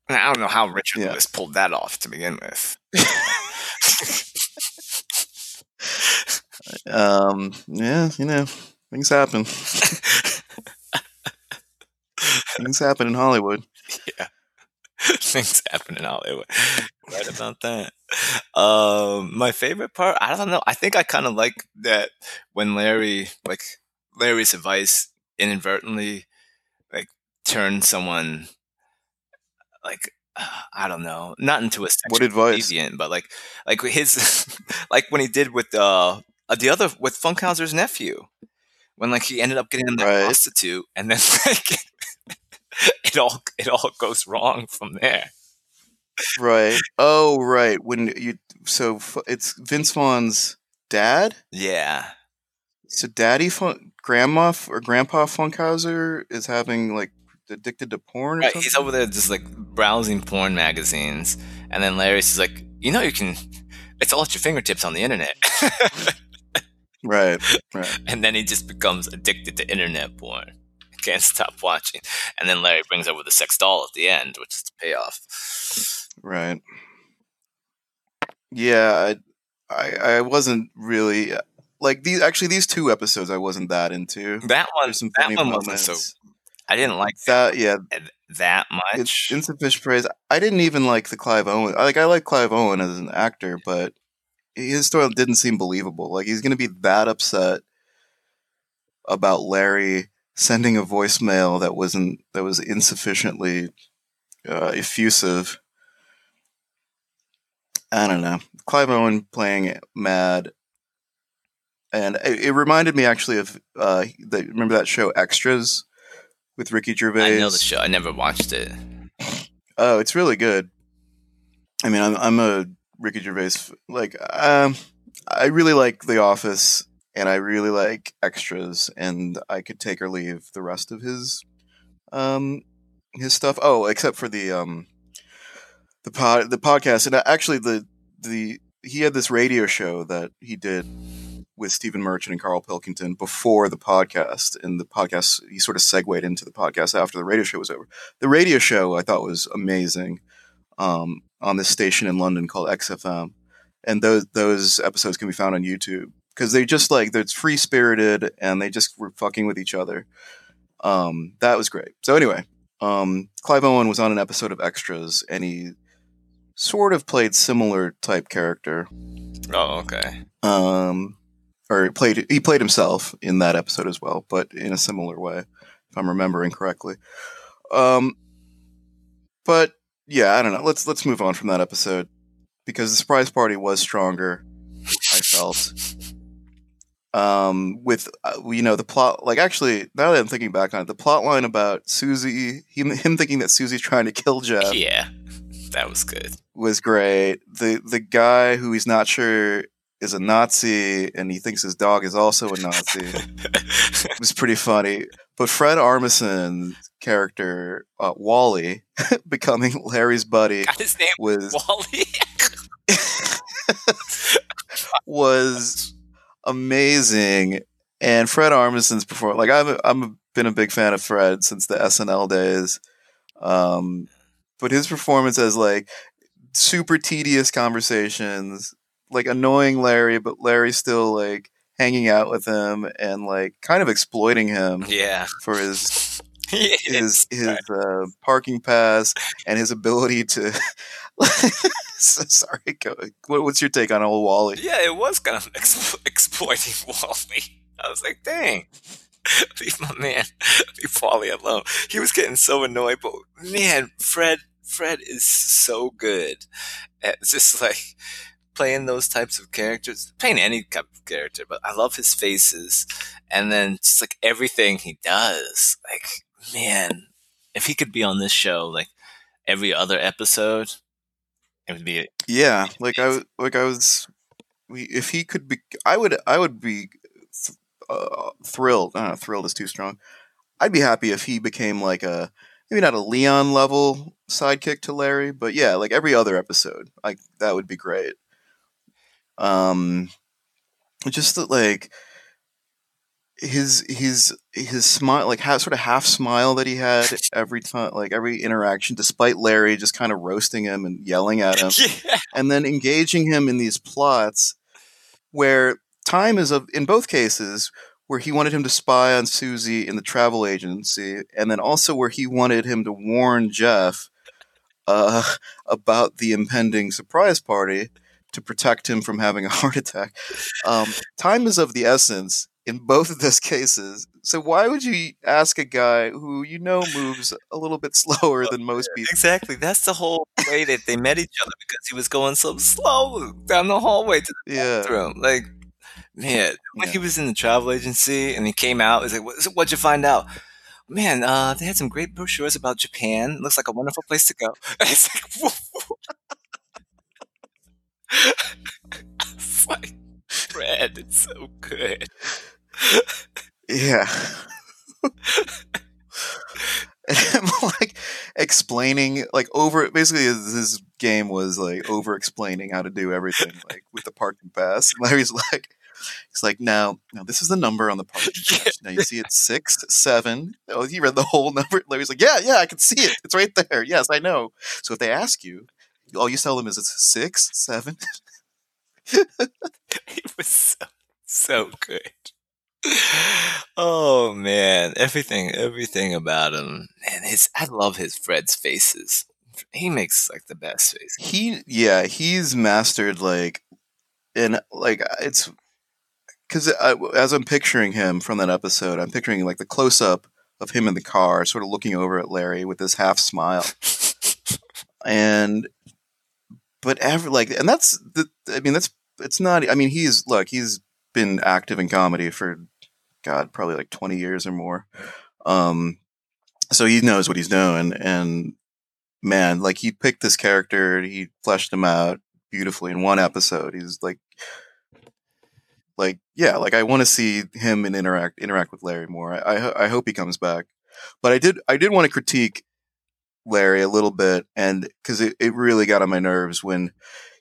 I don't know how Richard Yeah. Lewis pulled that off to begin with. Um. Yeah. You know, things happen. things happen in Hollywood. Yeah, things happen in Hollywood. Right about that. Um, my favorite part, I don't know. I think I kind of like that when Larry, like Larry's advice, inadvertently, like turned someone, like uh, I don't know, not into a What advice? deviant, but like, like his, like when he did with uh, uh the other with Funkhauser's nephew, when like he ended up getting him that Right. prostitute, and then like it all it all goes wrong from there. Right. Oh, right. When you so it's Vince Vaughn's dad. Yeah. So Daddy Fun, Grandma or Grandpa Funkhauser is having like addicted to porn. Or Right, something? he's over there just like browsing porn magazines, and then Larry's just like, you know, you can. It's all at your fingertips on the internet, Right. Right. and then he just becomes addicted to internet porn. Can't stop watching, and then Larry brings over the sex doll at the end, which is the payoff. Right. Yeah, I, I, I wasn't really like these. Actually, these two episodes I wasn't that into. That one, some that funny one wasn't so. I didn't like That yeah, that much. it's insufficient praise. I didn't even like the Clive Owen. Like I like Clive Owen as an actor, but his story didn't seem believable. Like he's gonna be that upset about Larry sending a voicemail that wasn't that was insufficiently uh, effusive. I don't know. Clive Owen playing Mad, and it, it reminded me actually of uh, the, remember that show Extras with Ricky Gervais. I know the show. I never watched it. Oh, it's really good. I mean, I'm I'm a Ricky Gervais f- like um I really like The Office and I really like Extras and I could take or leave the rest of his um his stuff. Oh, except for the um the pod the podcast and actually the the he had this radio show that he did with Stephen Merchant and Carl Pilkington before the podcast and the podcast he sort of segued into the podcast after the radio show was over the radio show I thought was amazing um, on this station in London called XFM, and those those episodes can be found on YouTube because they just like it's free spirited and they just were fucking with each other. Um, that was great. So anyway, um, Clive Owen was on an episode of Extras and he sort of played similar type character. Oh, okay. Um, or played he played himself in that episode as well, but in a similar way, if I'm remembering correctly. Um, but yeah, I don't know. Let's let's move on from that episode because the surprise party was stronger. I felt. Um, with uh, you know the plot, like actually, now that I'm thinking back on it, the plot line about Susie, him, him thinking that Susie's trying to kill Jeff Yeah, that was good. was great. The the guy who he's not sure is a Nazi and he thinks his dog is also a Nazi it was pretty funny. But Fred Armisen's character, uh, Wally, becoming Larry's buddy, Got his name was Wally. was amazing. and Fred Armisen's performance. Like I'm a, been a big fan of Fred since the SNL days. Um, but his performance as like super tedious conversations, like annoying Larry, but Larry still like hanging out with him and like kind of exploiting him Yeah. for his his is. his uh, parking pass and his ability to. so sorry, go. What, what's your take on old Wally? Yeah, it was kind of explo- exploiting Wally. I was like, dang. Leave my man, leave Wally alone. He was getting so annoyed, but man, Fred, Fred is so good at just like playing those types of characters, playing any type of character. But I love his faces, and then just like everything he does. Like, man, if he could be on this show, like every other episode, it would be Yeah, like I was, like I was, we if he could be, I would, I would be th- uh, thrilled. I don't know, thrilled is too strong. I'd be happy if he became like a maybe not a Leon level sidekick to Larry, but yeah, like every other episode, like that would be great. Um, just that like his his his smile, like half, sort of half smile that he had every time, like every interaction, despite Larry just kind of roasting him and yelling at him yeah. and then engaging him in these plots where time is of in both cases where he wanted him to spy on Susie in the travel agency and then also where he wanted him to warn Jeff uh, about the impending surprise party to protect him from having a heart attack. Um, time is of the essence in both of those cases. So why would you ask a guy who you know moves a little bit slower than most people? Exactly. That's the whole way that they met each other because he was going so slow down the hallway to the Yeah. bathroom. Like, man, when Yeah. he was in the travel agency and he came out, he's like, what, "What'd you find out? Man, uh, they had some great brochures about Japan. Looks like a wonderful place to go. It's like, like, Fred, it's so good. Yeah. I'm like explaining, like over. Basically, his, his game was like over explaining how to do everything, like with the parking pass. And Larry's like, he's like, now, now this is the number on the parking pass. Now you see it's six, seven. Oh, he read the whole number. Larry's like, yeah, yeah, I can see it. It's right there. Yes, I know. So if they ask you, all you tell them is it's six, seven. It was so, so good. Oh man, everything, everything about him, and his. I love his Fred's faces. He makes like the best faces. he yeah he's mastered like and like it's because as i'm picturing him from that episode i'm picturing like the close-up of him in the car sort of looking over at larry with this half smile and but ever like and that's the i mean that's it's not i mean he's look he's been active in comedy for god probably like 20 years or more. Um so he knows what he's doing and man like he picked this character he fleshed him out beautifully in one episode. He's like like yeah like i want to see him and interact interact with larry more. I i, I hope he comes back. But i did i did want to critique larry a little bit and because it, it really got on my nerves when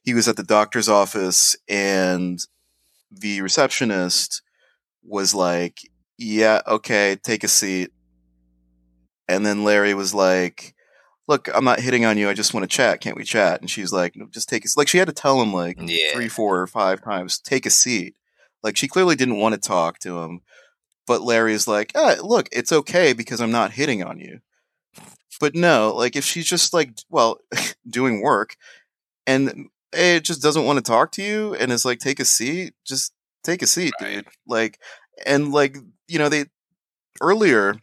he was at the doctor's office and the receptionist was like yeah okay take a seat and then larry was like look i'm not hitting on you i just want to chat can't we chat and she's like no, just take a s-" like she had to tell him like Yeah, three, four, or five times, take a seat. Like she clearly didn't want to talk to him, but Larry's like, ah, look, it's okay because I'm not hitting on you. But no, like if she's just like, well, doing work, and it just doesn't want to talk to you, and is like, take a seat, just take a seat, Right. dude. Like, and like you know, they earlier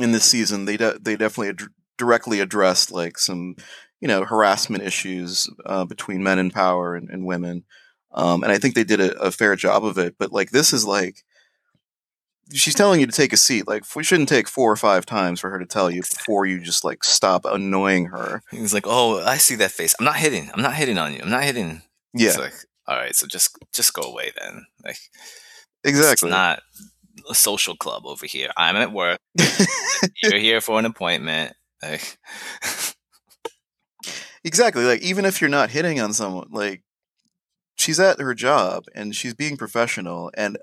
in this season, they de- they definitely ad- directly addressed like some you know harassment issues uh, between men in power and, and women um, and i think they did a, a fair job of it but like this is like she's telling you to take a seat like we shouldn't take four or five times for her to tell you before you just like stop annoying her he's like, oh, I see that face. I'm not hitting. I'm not hitting on you. I'm not hitting. yeah It's like, all right, so just just go away then. Like, exactly it's not a social club over here. I'm at work. You're here for an appointment. Like, exactly like even if you're not hitting on someone like she's at her job and she's being professional. And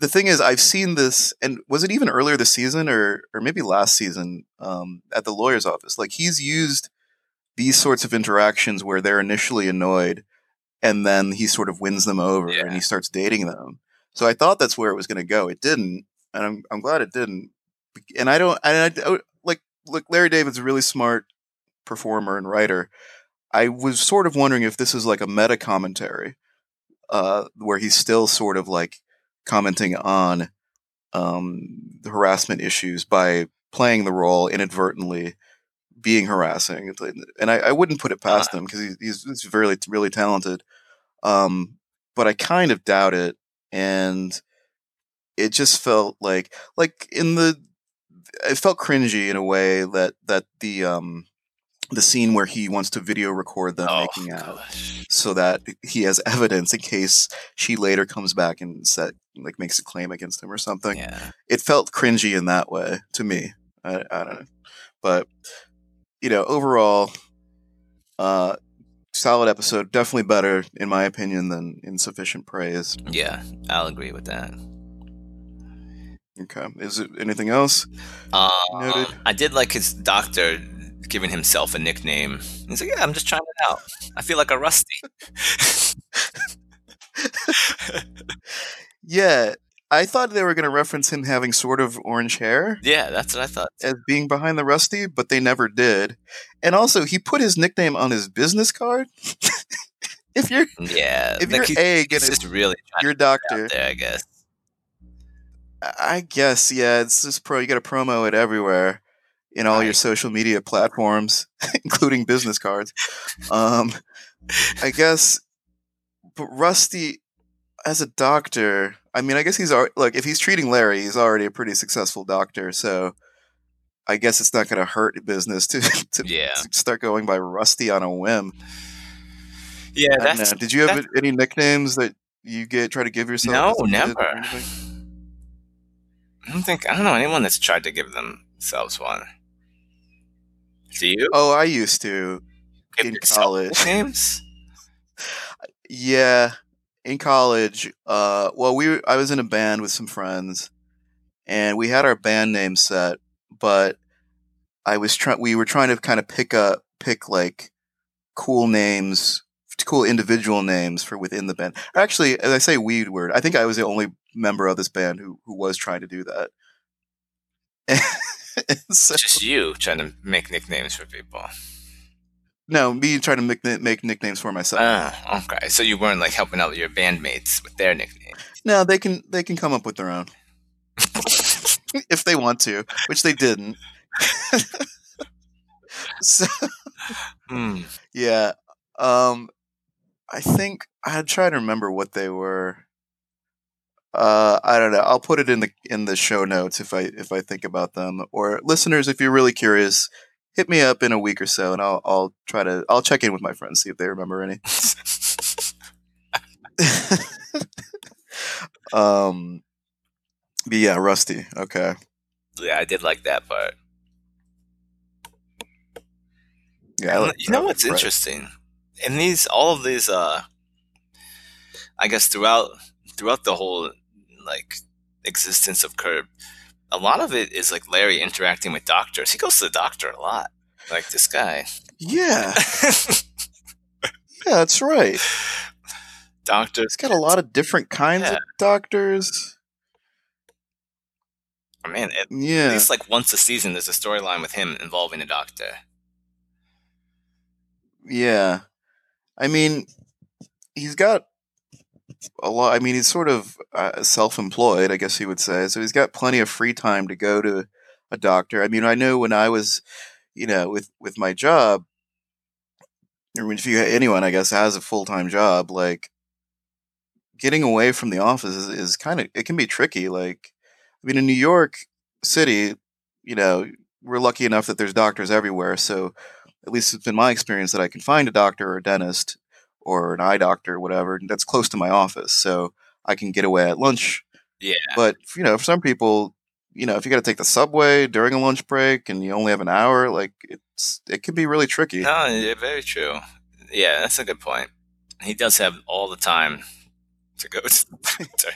the thing is, I've seen this, and was it even earlier this season or or maybe last season um, at the lawyer's office? Like he's used these sorts of interactions where they're initially annoyed, and then he sort of wins them over Yeah. and he starts dating them. So I thought that's where it was going to go. It didn't, and I'm I'm glad it didn't. And I don't, and I, I like look. Larry David's a really smart performer and writer. I was sort of wondering if this is like a meta commentary, uh, where he's still sort of like commenting on um, the harassment issues by playing the role inadvertently, being harassing. And I, I wouldn't put it past him because he's, he's, he's really, really talented. Um, but I kind of doubt it. And it just felt like, like in the, it felt cringy in a way that, that the, um, the scene where he wants to video record them oh making out gosh. so that he has evidence in case she later comes back and set like makes a claim against him or something. Yeah. It felt cringy in that way to me. I, I don't know, but you know, overall, uh, solid episode. Definitely better, in my opinion, than Insufficient Praise. Yeah. I'll agree with that. Okay, is it anything else? Um, Noted. I did like his doctor giving himself a nickname. He's like, "Yeah, I'm just trying it out. I feel like a rusty." Yeah, I thought they were going to reference him having sort of orange hair. yeah, that's what I thought. as being behind the Rusty, but they never did. And also, he put his nickname on his business card. if you're Yeah, if like you're he's, a he's gonna just really your to get out doctor, there, I guess. I guess yeah, it's just pro. You got to promo it everywhere in all your social media platforms, including business cards. Um, I guess, but Rusty as a doctor, I mean, I guess he's al- look if he's treating Larry, he's already a pretty successful doctor, so. I guess it's not going to hurt business to, to Yeah, to start going by Rusty on a whim. yeah, that's. Did you have any nicknames that you get try to give yourself? no, as a kid never. I don't think I don't know anyone that's tried to give themselves one. Do you Oh, I used to. give in college. nicknames? Yeah, in college. Uh, well, we I was in a band with some friends, and we had our band name set, but I was trying. We were trying to kind of pick up, pick like cool names, cool individual names for within the band. Actually, as I say, weed word. I think I was the only member of this band who who was trying to do that. So, It's just you trying to make nicknames for people. no, me trying to make, make nicknames for myself. Oh, okay. So you weren't like helping out your bandmates with their nicknames. No, they can they can come up with their own if they want to, which they didn't. so Hmm. yeah, um, I think I'd try to remember what they were. Uh, I don't know. I'll put it in the in the show notes if I if I think about them. Or listeners, if you're really curious, hit me up in a week or so, and I'll I'll try to I'll check in with my friends see if they remember any. um, but yeah, Rusty. Okay. yeah, I did like that part. Yeah, like you know what's Right. interesting? In these, all of these, uh, I guess throughout throughout the whole like existence of Curb, a lot of it is like Larry interacting with doctors. He goes to the doctor a lot. Like this guy, Yeah, yeah, that's right. doctors. It's got a lot of different kinds Yeah. of doctors. I mean, at Yeah, least like once a season, there's a storyline with him involving a doctor. yeah. I mean, he's got a lot. I mean, he's sort of uh, self-employed, I guess he would say. So he's got plenty of free time to go to a doctor. I mean, I know when I was, you know, with with my job, or if you anyone, I guess, has a full-time job, like getting away from the office is, is kind of it can be tricky. Like, I mean, in New York City, you know, we're lucky enough that there's doctors everywhere. So, at least it's been my experience that I can find a doctor or a dentist or an eye doctor or whatever that's close to my office. So I can get away at lunch. Yeah, But, you know, for some people, you know, if you got to take the subway during a lunch break and you only have an hour, like it's, it can be really tricky. no, yeah, very true. Yeah, that's a good point. He does have all the time to go to, to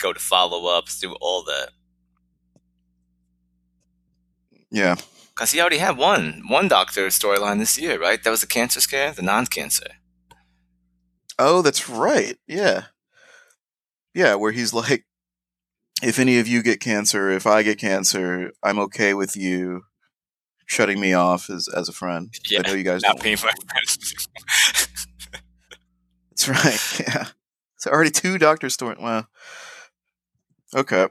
go to follow ups, do all that. Yeah. Because he already had one one doctor storyline this year, right? That was the cancer scare, the non-cancer. Oh, that's right. Yeah. Yeah, where he's like, if any of you get cancer, if I get cancer, I'm okay with you shutting me off as, as a friend. Yeah, I know you guys Not paying for. That's right. Yeah. So already two doctor story. Well, okay.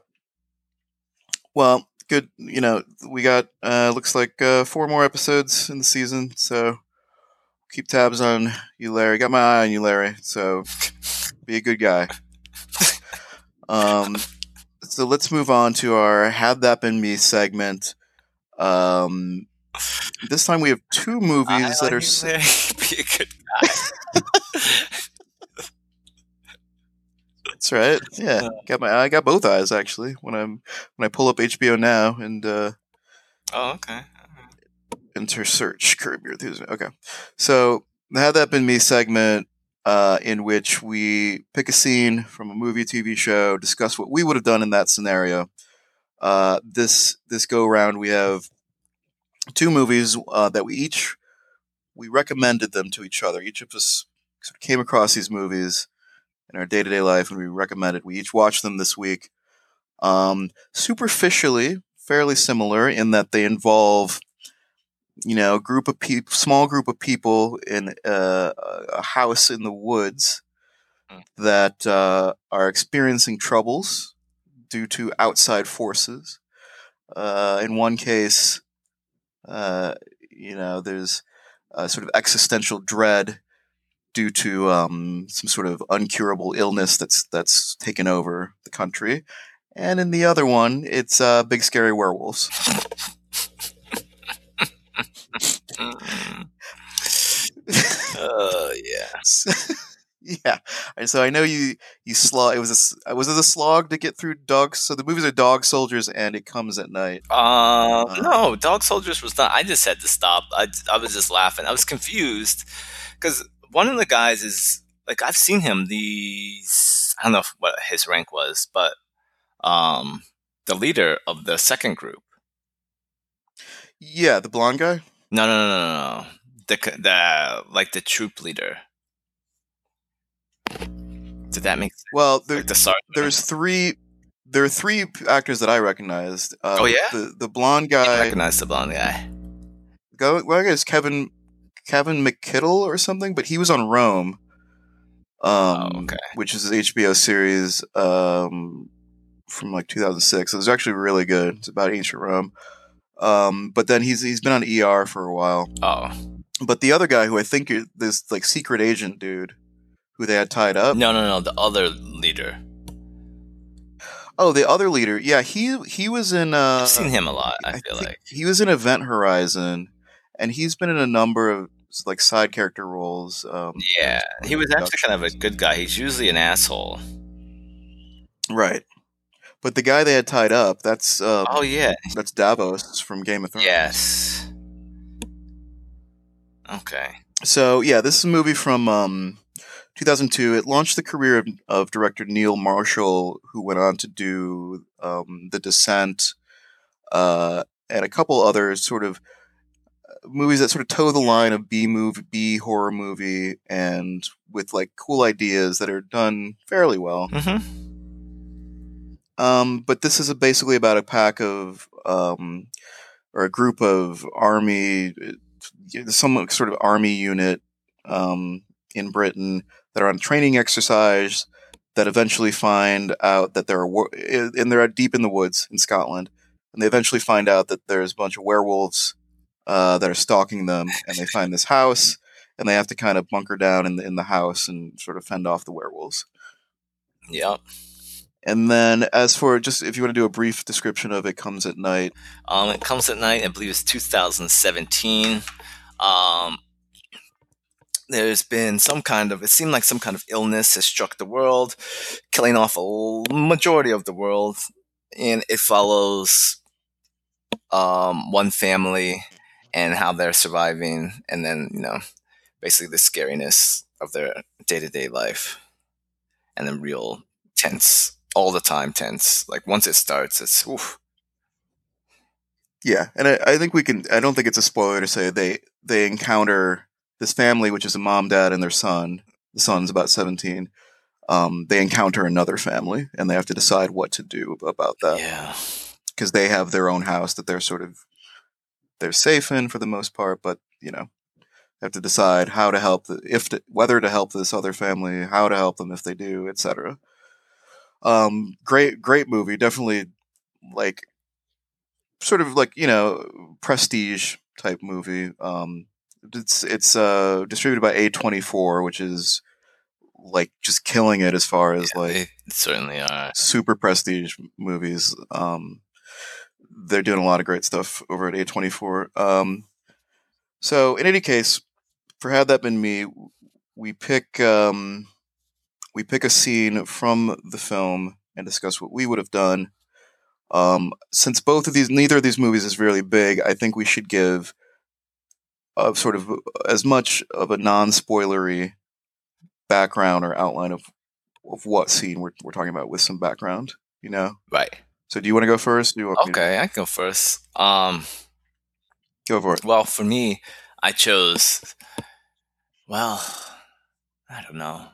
Well, good. You know, we got uh looks like uh four more episodes in the season, so keep tabs on you, Larry. Got my eye on you, Larry. So be a good guy. um, so let's move on to our "Had That Been Me" segment. Um, this time we have two movies that are. s- be a good guy. That's right. Yeah, got my eye, I got both eyes actually when I'm when I pull up HBO now and uh, oh, okay. Enter search curb your enthusiasm. Okay, so had that been me segment uh, in which we pick a scene from a movie, TV show, discuss what we would have done in that scenario. Uh, this this go round we have two movies uh, that we each we recommended them to each other. Each of us sort of came across these movies in our day to day life, and we recommended. We each watched them this week. Um, superficially, fairly similar in that they involve, you know, a group of people, small group of people in uh, a house in the woods Mm. that uh, are experiencing troubles due to outside forces. Uh, in one case, uh, you know, there's a sort of existential dread due to um, some sort of uncurable illness that's that's taken over the country, and in the other one, it's uh, big scary werewolves. Mm. Oh yeah. yeah, and so I know you you slog. It was a s- was it a slog to get through dogs. So the movies are Dog Soldiers, and it comes at night. Uh, Uh, no, Dog Soldiers was not. I just had to stop. I, I was just laughing. I was confused because one of the guys is like I've seen him. The I don't know what his rank was, but um, the leader of the second group. Yeah, the blonde guy. No, no, no, no, no. The the like the troop leader. Did that make sense? Well, there, Like the there's three. There are three actors that I recognized. Uh, Oh, yeah? the the blonde guy. I recognize the blonde guy. Go, well, I guess Kevin Kevin McKittle or something, but he was on Rome. Um, Oh, okay. which is an HBO series um, from like 2006. It was actually really good. It's about ancient Rome. Um, but then he's he's been on ER for a while. Oh But the other guy, who I think is this like secret agent dude, who they had tied up. no, no, no. The other leader. Oh, the other leader. Yeah, he he was in. Uh, I've seen him a lot. I, feel think like. he was in Event Horizon, and he's been in a number of like side character roles. Um, Yeah, he was actually kind of a good guy. He's usually an asshole. right. But the guy they had tied up, that's uh, Oh yeah, that's Davos from Game of Thrones. yes. Okay. So yeah, this is a movie from um, 2002. It launched the career of, of director Neil Marshall, who went on to do um, The Descent uh, and a couple other sort of uh, movies that sort of toe the line of B movie, B horror movie, and with like cool ideas that are done fairly well. Mm-hmm. Um, but this is basically about a pack of um, or a group of army, uh, some sort of army unit um, in Britain that are on training exercise that eventually find out that are wor- and they're deep in the woods in Scotland, and they eventually find out that there's a bunch of werewolves uh, that are stalking them, and they find this house, and they have to kind of bunker down in the in the house and sort of fend off the werewolves. Yep. And then, as for just if you want to do a brief description of it, comes at night. Um, it comes at night. I believe it's 2017. Um, there's been some kind of. It seemed like some kind of illness has struck the world, killing off a majority of the world, and it follows um, one family and how they're surviving, and then you know, basically the scariness of their day to day life, and then real tense all the time tense. Like once it starts, it's oof. Yeah, and I, I think we can. I don't think it's a spoiler to say they they encounter this family, which is a mom, dad, and their son. The son's about seventeen. Um, they encounter another family, and they have to decide what to do about that. Yeah, because they have their own house that they're sort of they're safe in for the most part, but you know they have to decide how to help the, if to, whether to help this other family, how to help them if they do, etc. Um, great, great movie. Definitely like sort of like you know prestige type movie. Um, it's it's uh, distributed by A twenty four, which is like just killing it as far as yeah, like they certainly are. super prestige movies. Um, they're doing a lot of great stuff over at A twenty four. Um, so in any case, for had that been me, we pick um, we pick a scene from the film and discuss what we would have done. Um, since both of these, neither of these movies is really big, I think we should give a sort of as much of a non-spoilery background or outline of of what scene we're we're talking about with some background. You know, Right. so do you want to go first? Do you want me to Okay, I can go first. Um, go for it? well, for me, I chose. Well, I don't know.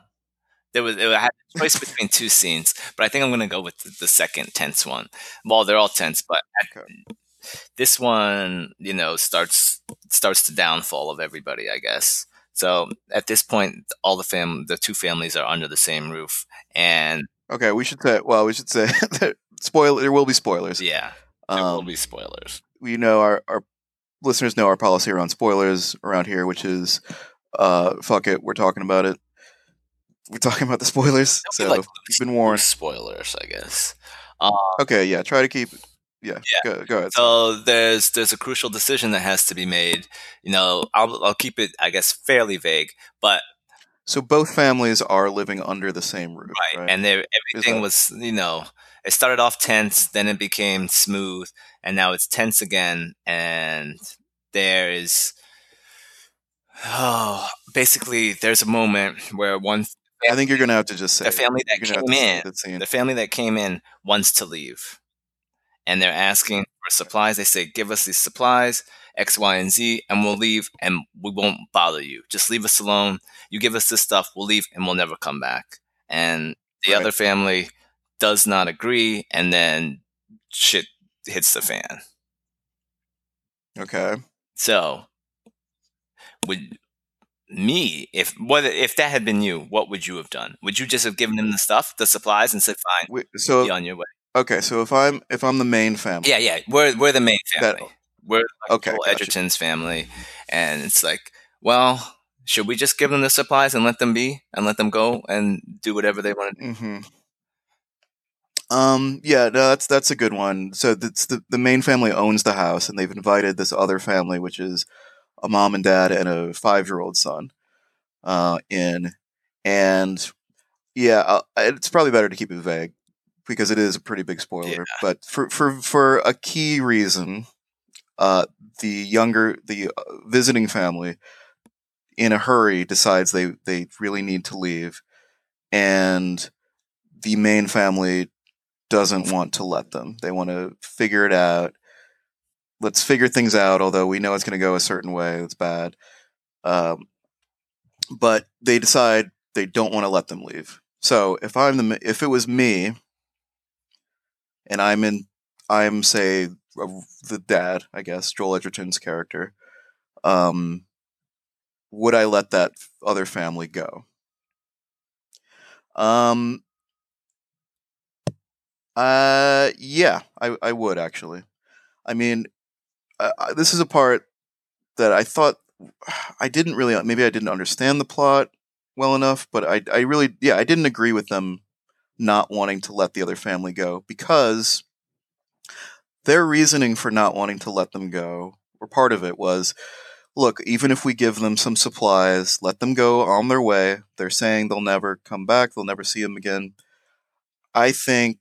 There was it, I had a choice between two scenes, but I think I'm gonna go with the, the second tense one. Well, they're all tense, but Okay. this one, you know, starts starts the downfall of everybody, I guess. So at this point, all the fam, the two families are under the same roof, and Okay, we should say. Well, we should say that spoil. There will be spoilers. yeah, there will Um, be spoilers. we know our, our listeners know our policy around spoilers around here, which is, uh, fuck it, we're talking about it. We're talking about the spoilers, so be, like, you've been warned. Spoilers, I guess. Um, Okay, yeah, try to keep. Yeah, Yeah. Go, go ahead. So there's there's a crucial decision that has to be made. You know, I'll I'll keep it, I guess, fairly vague, but So both families are living under the same roof, right, right? and everything that- was you know it started off tense, then it became smooth, and now it's tense again, and there is oh basically there's a moment where one I think you're gonna have to just say the family that you're gonna have came in the family that came in wants to leave. And they're asking for supplies. They say give us these supplies x y and z and we'll leave and we won't bother you. Just leave us alone. You give us this stuff we'll leave and we'll never come back. And the Right. other family does not agree and then shit hits the fan. Okay. so would me if what if that had been you what would you have done would you just have given them the stuff the supplies and said fine Wait, so be on your way okay, so if I'm if I'm the main family, Yeah, yeah. We're we're the main That- family. we're like okay. Edgerton's family, and it's like, well, should we just give them the supplies and let them be and let them go and do whatever they want to do? hmm Um. Yeah. No. That's that's a good one. So that's the the main family owns the house, and they've invited this other family, which is a mom and dad and a five year old son, uh, in, and yeah, uh, it's probably better to keep it vague because it is a pretty big spoiler. Yeah. But for for for a key reason, uh, the younger the uh, visiting family, in a hurry, decides they they really need to leave, and the main family doesn't want to let them. They want to figure it out. Let's figure things out, although we know it's going to go a certain way. It's bad. Um, but they decide they don't want to let them leave. So if I'm the if it was me, and I'm in, I'm say the dad, I guess Joel Edgerton's character. Um, would I let that other family go? Um, uh, yeah, I, I would actually. I mean, uh, this is a part that I thought I didn't really, maybe I didn't understand the plot well enough, but I, I really, yeah, I didn't agree with them not wanting to let the other family go because their reasoning for not wanting to let them go, or part of it was, look, even if we give them some supplies, let them go on their way. They're saying they'll never come back, they'll never see them again. I think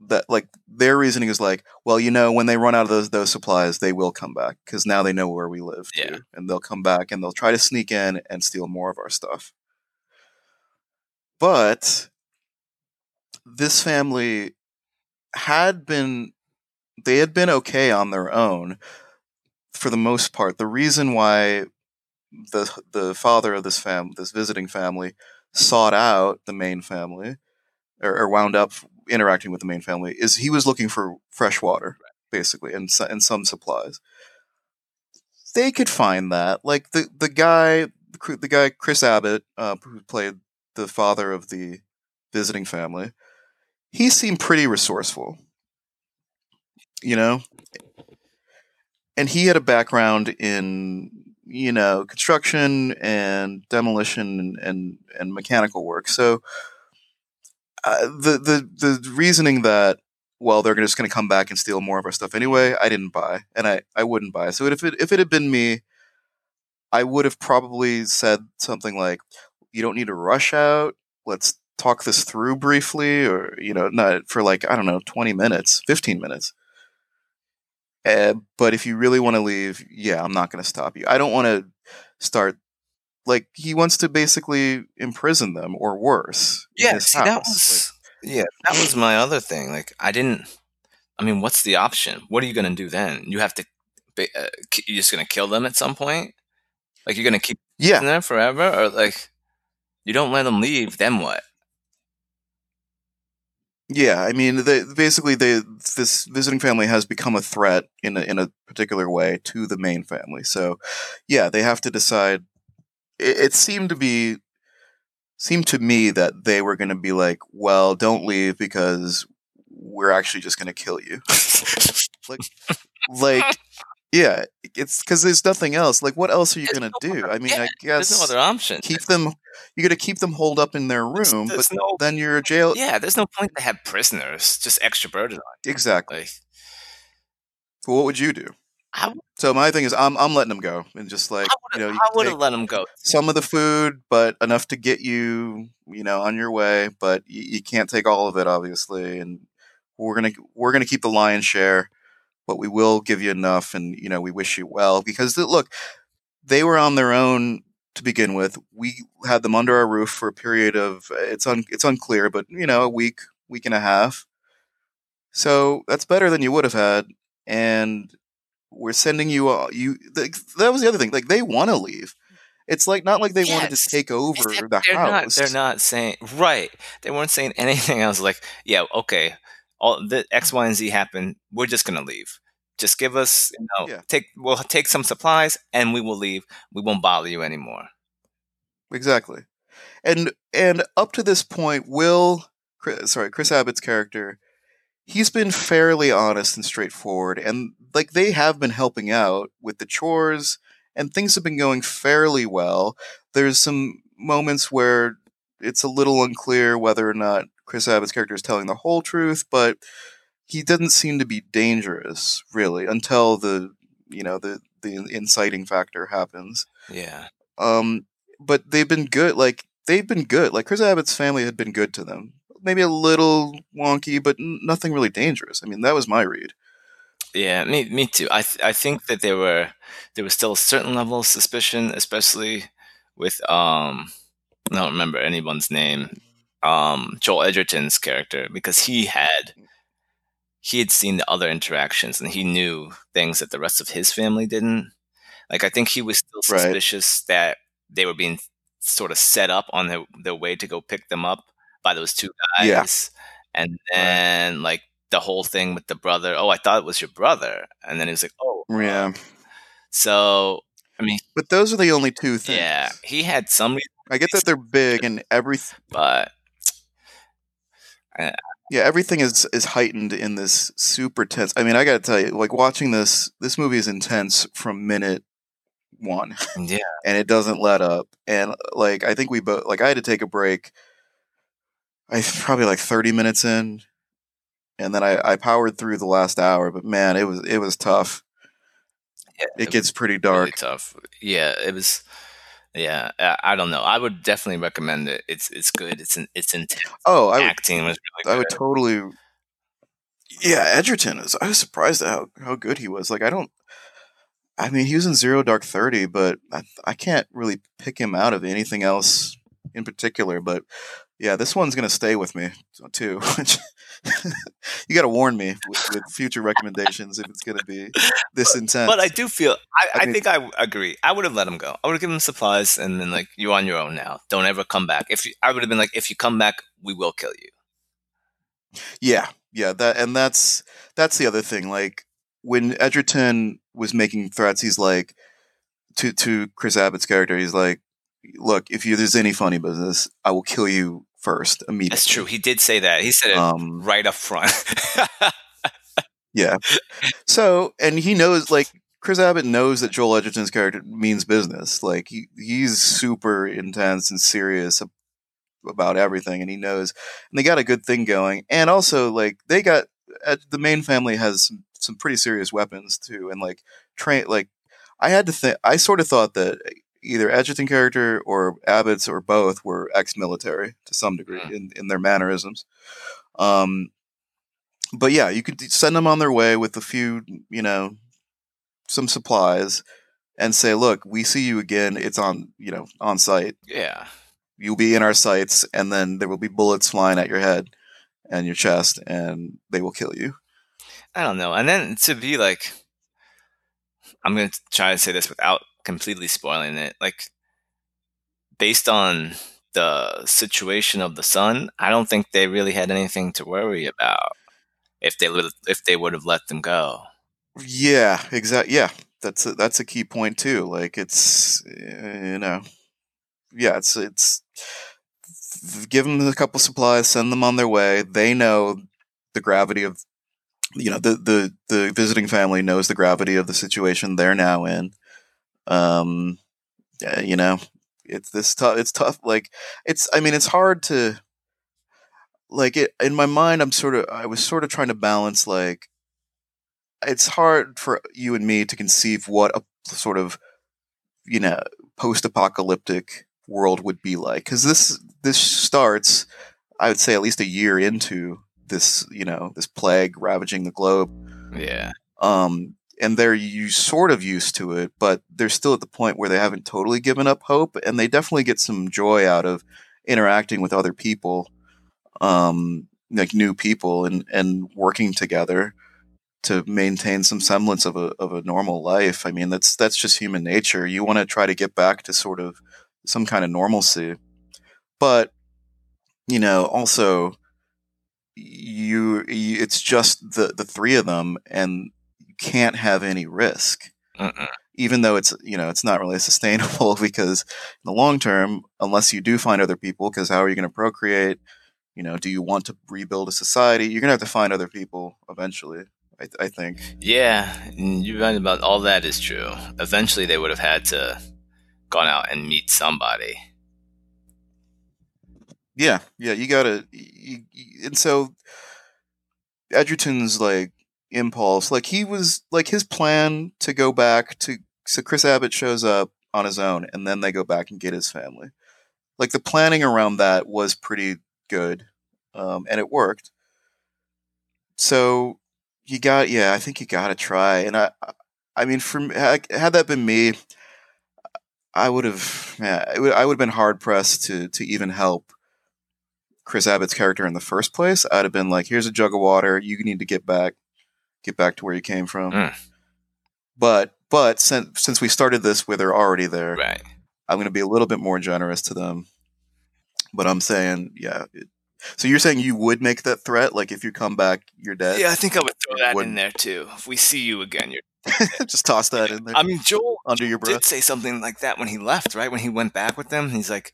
that like their reasoning is like, well, you know, when they run out of those those supplies, they will come back because now they know where we live, Yeah. too, and they'll come back and they'll try to sneak in and steal more of our stuff. but this family had been they had been okay on their own for the most part. The reason why the the father of this fam this visiting family sought out the main family or, or wound up interacting with the main family is he was looking for fresh water basically and and some supplies. They could find that. Like the the guy the guy Chris Abbott uh, who played the father of the visiting family. He seemed pretty resourceful. You know, and he had a background in you know construction and demolition and and, and mechanical work. So uh, the the the reasoning that well they're just going to come back and steal more of our stuff anyway, I didn't buy, and I I wouldn't buy. So if it if it had been me, I would have probably said something like, "You don't need to rush out. Let's." talk this through briefly or you know not for like i don't know 20 minutes 15 minutes uh, but if you really want to leave, yeah, I'm not going to stop you. I don't want to start like he wants to basically imprison them or worse. in Yeah, see, that house. was yeah, that was my other thing. Like, I didn't. I mean, what's the option? What are you gonna do then? You have to. ba- Uh, you're just gonna kill them at some point. Like, you're gonna keep yeah, them there forever, or like, you don't let them leave. Then what? yeah. I mean, they, basically, they this visiting family has become a threat in a, in a particular way to the main family. So, yeah, they have to decide. It, it seemed to be seemed to me that they were going to be like, well, don't leave because we're actually just going to kill you. like yeah it's because there's nothing else like what else are you gonna no do other- i mean yeah, i guess There's no other option. keep them you're gonna keep them holed up in their room there's but no- then you're a jail yeah, there's no point to have prisoners. Just extra burden on. exactly Like, what would you do I, so my thing is i'm, I'm letting them go and just like you know you I would have let them go. some of the food but enough to get you you know on your way but you, you can't take all of it obviously and we're gonna we're gonna keep the lion's share but we will give you enough and you know we wish you well because look they were on their own to begin with we had them under our roof for a period of it's un, it's unclear but you know a week week and a half so that's better than you would have had and we're sending you all you th- that was the other thing like they want to leave it's like not like they wanted to take over that the they're not. house They're not saying right. They weren't saying anything else. Like, yeah, okay, all the X, Y, and Z happened. We're just gonna leave. Just give us, you know, Yeah. take. We'll take some supplies and we will leave. We won't bother you anymore. Exactly. And and up to this point, Will, Chris, sorry, Chris Abbott's character, he's been fairly honest and straightforward, and like they have been helping out with the chores, and things have been going fairly well. There's some moments where it's a little unclear whether or not Chris Abbott's character is telling the whole truth, but he doesn't seem to be dangerous really until the you know the the inciting factor happens. Yeah. um but they've been good like they've been good. Like chris abbott's family had been good to them. Maybe a little wonky but n- nothing really dangerous. I mean that was my read Yeah, me, me too. I, th- I think that there were, there was still a certain level of suspicion, especially with, um, I don't remember anyone's name, um, Joel Edgerton's character, because he had, he had seen the other interactions and he knew things that the rest of his family didn't. Like, I think he was still Right. suspicious that they were being sort of set up on their, their way to go pick them up by those two guys. Yeah. And then, like, the whole thing with the brother. Oh, I thought it was your brother, and then he was like, "Oh, uh," yeah So, I mean, but those are the only two things yeah, he had some, i get that they're big and everything but yeah everything is is heightened in this super tense i mean i gotta tell you like watching this this movie is intense from minute one yeah, and it doesn't let up. And like I think we both like I had to take a break. I probably like thirty minutes in, and then I, I powered through the last hour. But man, it was it was tough. yeah, It gets pretty dark. really tough. Yeah, it was. Yeah, I, I don't know. I would definitely recommend it. It's it's good. It's an it's intense. Oh, I would, Acting was really I would totally. Yeah, Edgerton is. I was surprised at how how good he was. Like I don't. I mean, he was in Zero Dark Thirty, but I, I can't really pick him out of anything else in particular. But yeah, this one's gonna stay with me too. you got to warn me with, with, future recommendations if it's gonna be this intense. But I do feel I, I, I mean, think I agree. I would have let him go. I would have given him supplies and then like you're on your own now. Don't ever come back. If you, I would have been like, if you come back, we will kill you. Yeah, yeah. That and that's that's the other thing. Like when Edgerton was making threats, he's like to to Chris Abbott's character. He's like, look, if you, there's any funny business, I will kill you first immediately. That's true. He did say that. He said it um, right up front. yeah. So, and he knows, like, Chris Abbott knows that Joel Edgerton's character means business. Like, he, he's super intense and serious about everything, and he knows. And they got a good thing going. And also, like, they got the main family has some, some pretty serious weapons too, and like train like I had to think. I sort of thought that either Edgerton character or Abbott's or both were ex-military to some degree mm. in, in their mannerisms. Um, but yeah, you could send them on their way with a few, you know, some supplies, and say, "Look, we see you again. It's on, you know, on sight. Yeah, you'll be in our sights, and then there will be bullets flying at your head and your chest, and they will kill you." I don't know. And then to be like, I'm going to try to say this without completely spoiling it. Like based on the situation of the sun, I don't think they really had anything to worry about if they if they would have let them go. Yeah, exactly. Yeah, that's a, that's a key point too. Like it's you know, yeah, it's it's give them a couple supplies, send them on their way. They know the gravity of you know the the the visiting family knows the gravity of the situation they're now in um, you know, it's this tough. It's tough. Like it's. I mean, it's hard to. Like it in my mind, I'm sort of. I was sort of trying to balance like. It's hard for you and me to conceive what a sort of, you know, post-apocalyptic world would be like because this this starts, I would say, at least a year into this, you know, this plague ravaging the globe. Yeah. Um, and they're you sort of used to it, but they're still at the point where they haven't totally given up hope, and they definitely get some joy out of interacting with other people, um, like new people, and and working together to maintain some semblance of a of a normal life. I mean, that's that's just human nature. You want to try to get back to sort of some kind of normalcy, but you know, also you, you it's just the the three of them and can't have any risk. Uh-uh. Even though it's you know it's not really sustainable because in the long term, unless you do find other people, because how are you going to procreate? You know, do you want to rebuild a society? You're going to have to find other people eventually. I, I think. Yeah, you're right about all that is true. Eventually, they would have had to gone out and meet somebody. Yeah, yeah, you gotta, you, you, and so Edgerton's like impulse. Like he was like his plan to go back to so Chris Abbott shows up on his own and then they go back and get his family. Like the planning around that was pretty good. Um, and it worked. So you got yeah, I think you got to try. And I I mean for had that been me I would have yeah, I would have been hard pressed to to even help Chris Abbott's character in the first place. I'd have been like, here's a jug of water. You need to get back get back to where you came from. Mm. But but since since we started this where they're already there, right. I'm going to be a little bit more generous to them. But I'm saying, yeah. It, so you're saying you would make that threat, like if you come back, you're dead. Yeah, I think I would throw that would... in there too. If we see you again, you're just toss that in there. I mean, Joel under your breath did say something like that when he left, right? When he went back with them, he's like,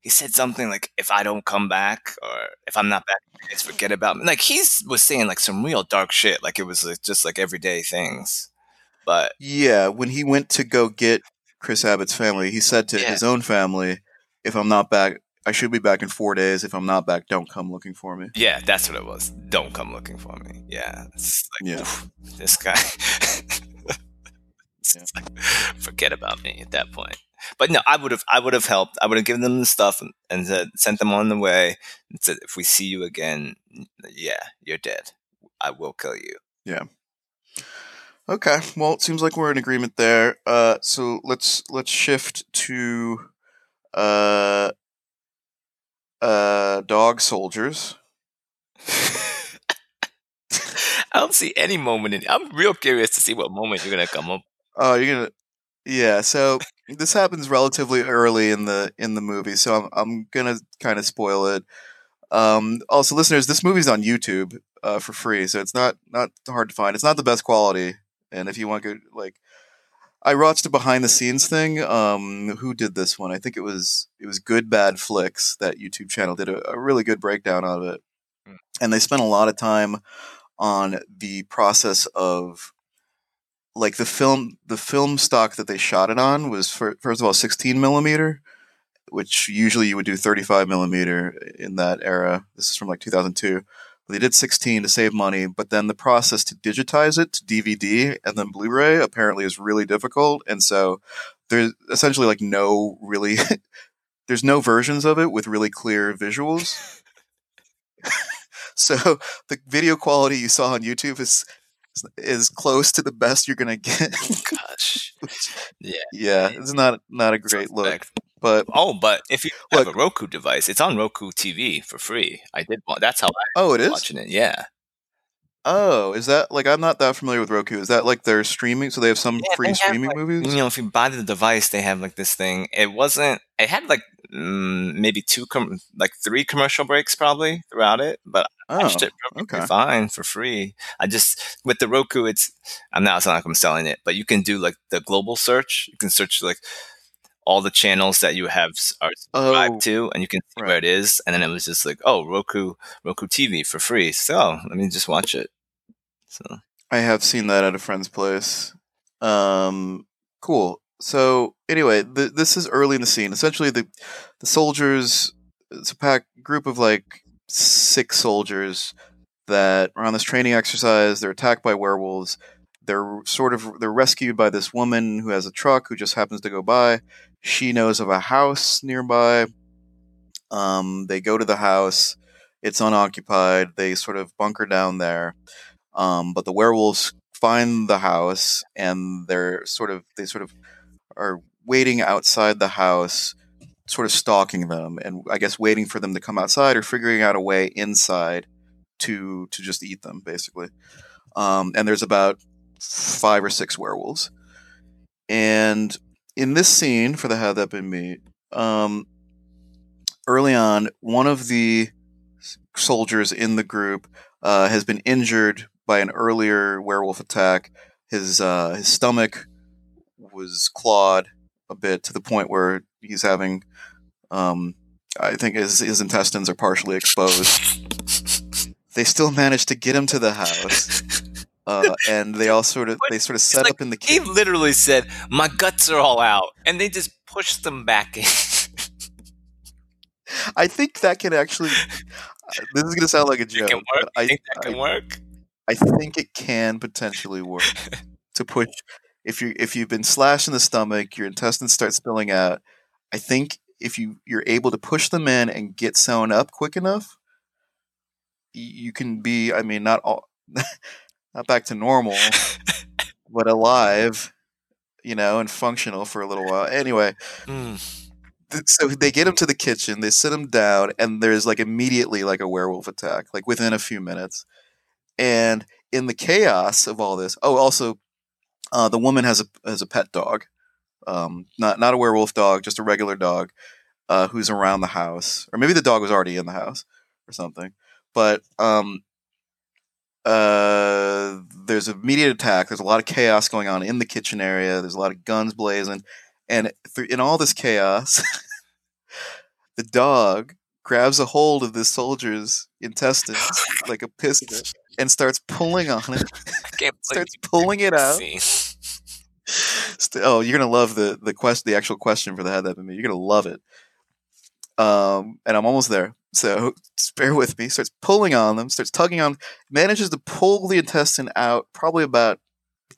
he said something like, "If I don't come back, or if I'm not back, just forget about me." Like he was saying like some real dark shit. Like it was like, just like everyday things. But yeah, when he went to go get Chris Abbott's family, he said to yeah. his own family, "If I'm not back, I should be back in four days. If I'm not back, don't come looking for me." Yeah, that's what it was. Don't come looking for me. Yeah, like, yeah. This guy. yeah. like, forget about me at that point. But no, I would have I would have helped. I would have given them the stuff and, and said, sent them on the way and said, if we see you again, yeah, you're dead. I will kill you. Yeah. Okay. Well, it seems like we're in agreement there. Uh, so let's let's shift to uh, uh, dog soldiers. I don't see any moment in. I'm real curious to see what moment you're gonna come up. Oh, you're gonna. Yeah, so this happens relatively early in the in the movie, so I'm I'm gonna kind of spoil it. Um, also, listeners, this movie's on YouTube uh, for free, so it's not not hard to find. It's not the best quality, and if you want to like, I watched a behind the scenes thing. Um, who did this one? I think it was it was Good Bad Flicks. That YouTube channel did a, a really good breakdown of it, Mm. and they spent a lot of time on the process of like the film the film stock that they shot it on was for, first of all 16 millimeter which usually you would do 35 millimeter in that era. This is from like 2002 they did 16 to save money but then the process to digitize it to dvd and then blu-ray apparently is really difficult and so there's essentially like no really there's no versions of it with really clear visuals. So the video quality you saw on youtube is is close to the best you're gonna get Gosh. Yeah. yeah it's not not a great look but Oh, but if you have Look- a Roku device, it's on Roku TV for free. I did. That's how I oh it is watching it. Yeah. oh is that like i'm not that familiar with roku is that like their streaming so they have some Yeah, free have, streaming like, movies You know, if you buy the device, they have like this thing. It wasn't. It had like mm, maybe two, com- like three commercial breaks probably throughout it, but oh watched it okay. fine for free. I just with the Roku, it's I'm not. It's not like I'm selling it, but you can do like the global search. You can search like all the channels that you have are subscribed oh to, and you can see right. where it is. And then it was just like, oh, Roku, Roku TV for free. So let me just watch it. So i have seen that at a friend's place um cool so anyway th- this is early in the scene essentially the the soldiers it's a pack group of like six soldiers that are on this training exercise. They're attacked by werewolves. They're sort of they're rescued by this woman who has a truck who just happens to go by. She knows of a house nearby. Um, they go to the house. It's unoccupied. They sort of bunker down there. Um, but the werewolves find the house and they're sort of they sort of are waiting outside the house sort of stalking them and i guess waiting for them to come outside or figuring out a way inside to to just eat them basically. Um, and there's about five or six werewolves. And in this scene for the had that been me um, early on one of the soldiers in the group uh, has been injured by an earlier werewolf attack. His uh, his stomach was clawed a bit to the point where he's having um, I think his, his intestines are partially exposed. They still managed to get him to the house, uh, and they all sort of they sort of set like, up in the he cave. literally said, "My guts are all out," and they just pushed them back in. I think that can actually. uh, This is going to sound like a joke, but I, think that can I work? I think it can potentially work to push if you if you've been slashed in the stomach, your intestines start spilling out. I think if you you're able to push them in and get sewn up quick enough, you can be. I mean, not all, not back to normal, but alive, you know, and functional for a little while. Anyway, Mm. th- so they get him to the kitchen, they sit him down, and there's like immediately like a werewolf attack, like within a few minutes. And in the chaos of all this, oh, also, uh, the woman has a has a pet dog, um, not not a werewolf dog, just a regular dog, uh, who's around the house, or maybe the dog was already in the house or something. But um, uh, there's immediate attack. There's a lot of chaos going on in the kitchen area. There's a lot of guns blazing, and th- in all this chaos, the dog grabs a hold of this soldier's intestines like a piston and starts pulling on it. I can't starts pulling it out. Oh, you're gonna love the the quest, the actual question for the had that been me. You're gonna love it. Um, and I'm almost there. So bear with me. Starts pulling on them. Starts tugging on. Manages to pull the intestine out, probably about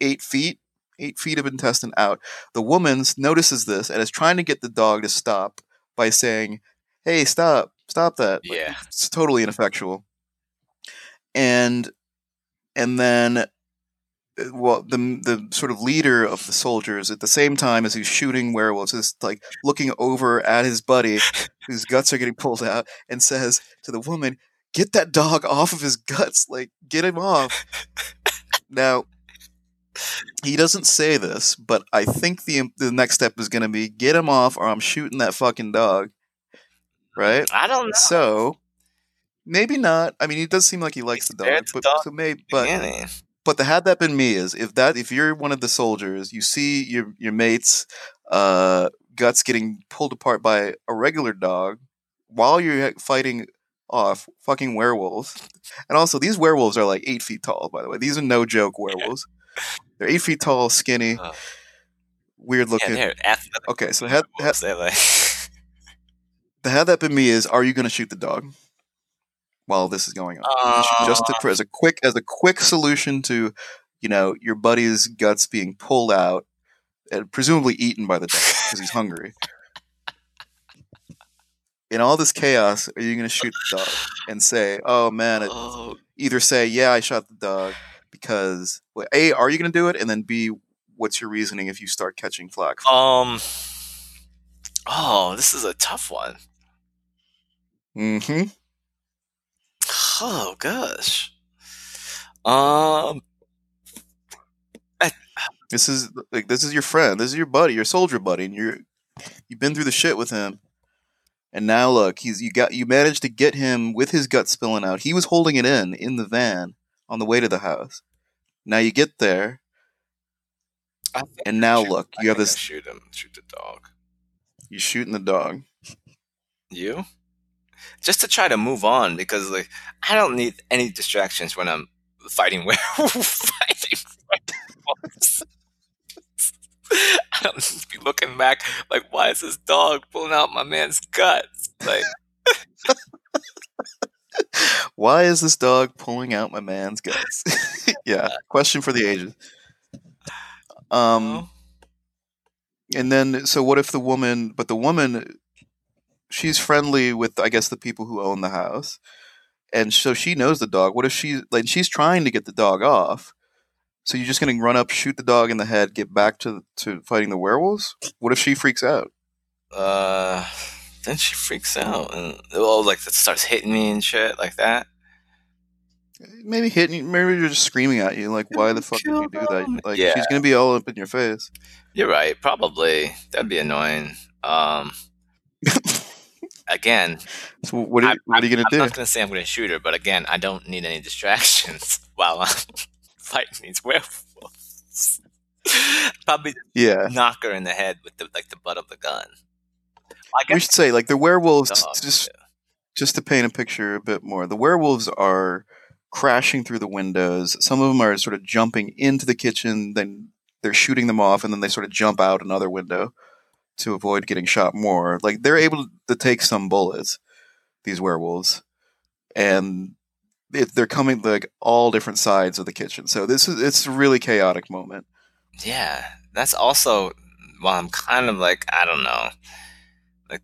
eight feet, eight feet of intestine out. The woman notices this and is trying to get the dog to stop by saying, "Hey, stop, stop that." Like, Yeah. it's totally ineffectual. And and then Uh, well, the the sort of leader of the soldiers at the same time as he's shooting werewolves is like looking over at his buddy whose guts are getting pulled out and says to the woman, "Get that dog off of his guts! Like, get him off!" now, he doesn't say this, but I think the the next step is going to be get him off, or I'm shooting that fucking dog. Right? I don't know. So maybe not. I mean, he does seem like he likes the dog, but dog so maybe. But. But the had that been me is if that if you're one of the soldiers, you see your your mates uh, guts getting pulled apart by a regular dog while you're fighting off fucking werewolves, and also these werewolves are like eight feet tall. By the way, these are no joke werewolves. They're eight feet tall, skinny, Oh. weird Yeah, looking. athletic. okay, so had, had. Like, the had that been me is are you going to shoot the dog while this is going on? just to, Uh, as a quick as a quick solution to you know your buddy's guts being pulled out and presumably eaten by the dog because he's hungry in all this chaos are you going to shoot the dog and say oh man it, oh, either say yeah i shot the dog because well, a are you going to do it and then b what's your reasoning if you start catching flack um. Oh, this is a tough one. mm-hmm Oh gosh. Um. this is like this is your friend this is your buddy your soldier buddy and you're you've been through the shit with him and now look he's you got you managed to get him with his gut spilling out he was holding it in in the van on the way to the house now you get there I and I now shoot- look I you have I this Shoot him. Shoot the dog. you're shooting the dog You? Just to try to move on because like I don't need any distractions when I'm fighting werewolf fighting. I don't need to be looking back like why is this dog pulling out my man's guts? Like why is this dog pulling out my man's guts yeah question for the ages um And then, so what if the woman, but the woman, she's friendly with, I guess, the people who own the house. And so she knows the dog. What if she, like, she's trying to get the dog off? So you're just going to run up, shoot the dog in the head, get back to, to fighting the werewolves? What if she freaks out? uh then she freaks out and well like it starts hitting me and shit like that. Maybe hitting maybe you're just screaming at you, like, why the fuck did you do that? Like, Yeah. she's going to be all up in your face. You're right, probably. That'd be annoying. Um again, So what are, I- you- what are you going I'm to not gonna say I'm gonna shoot her, but again, I don't need any distractions while I'm fighting these werewolves. Probably Yeah. knock her in the head with the like the butt of the gun. I We should say, like, the werewolves, just yeah. just to paint a picture a bit more, the werewolves are crashing through the windows. Some of them are sort of jumping into the kitchen, then they're shooting them off, and then they sort of jump out another window to avoid getting shot more. Like they're able to take some bullets, these werewolves, and it, they're coming like all different sides of the kitchen. So this is it's a really chaotic moment. Yeah, that's also well, I'm kind of like I don't know, like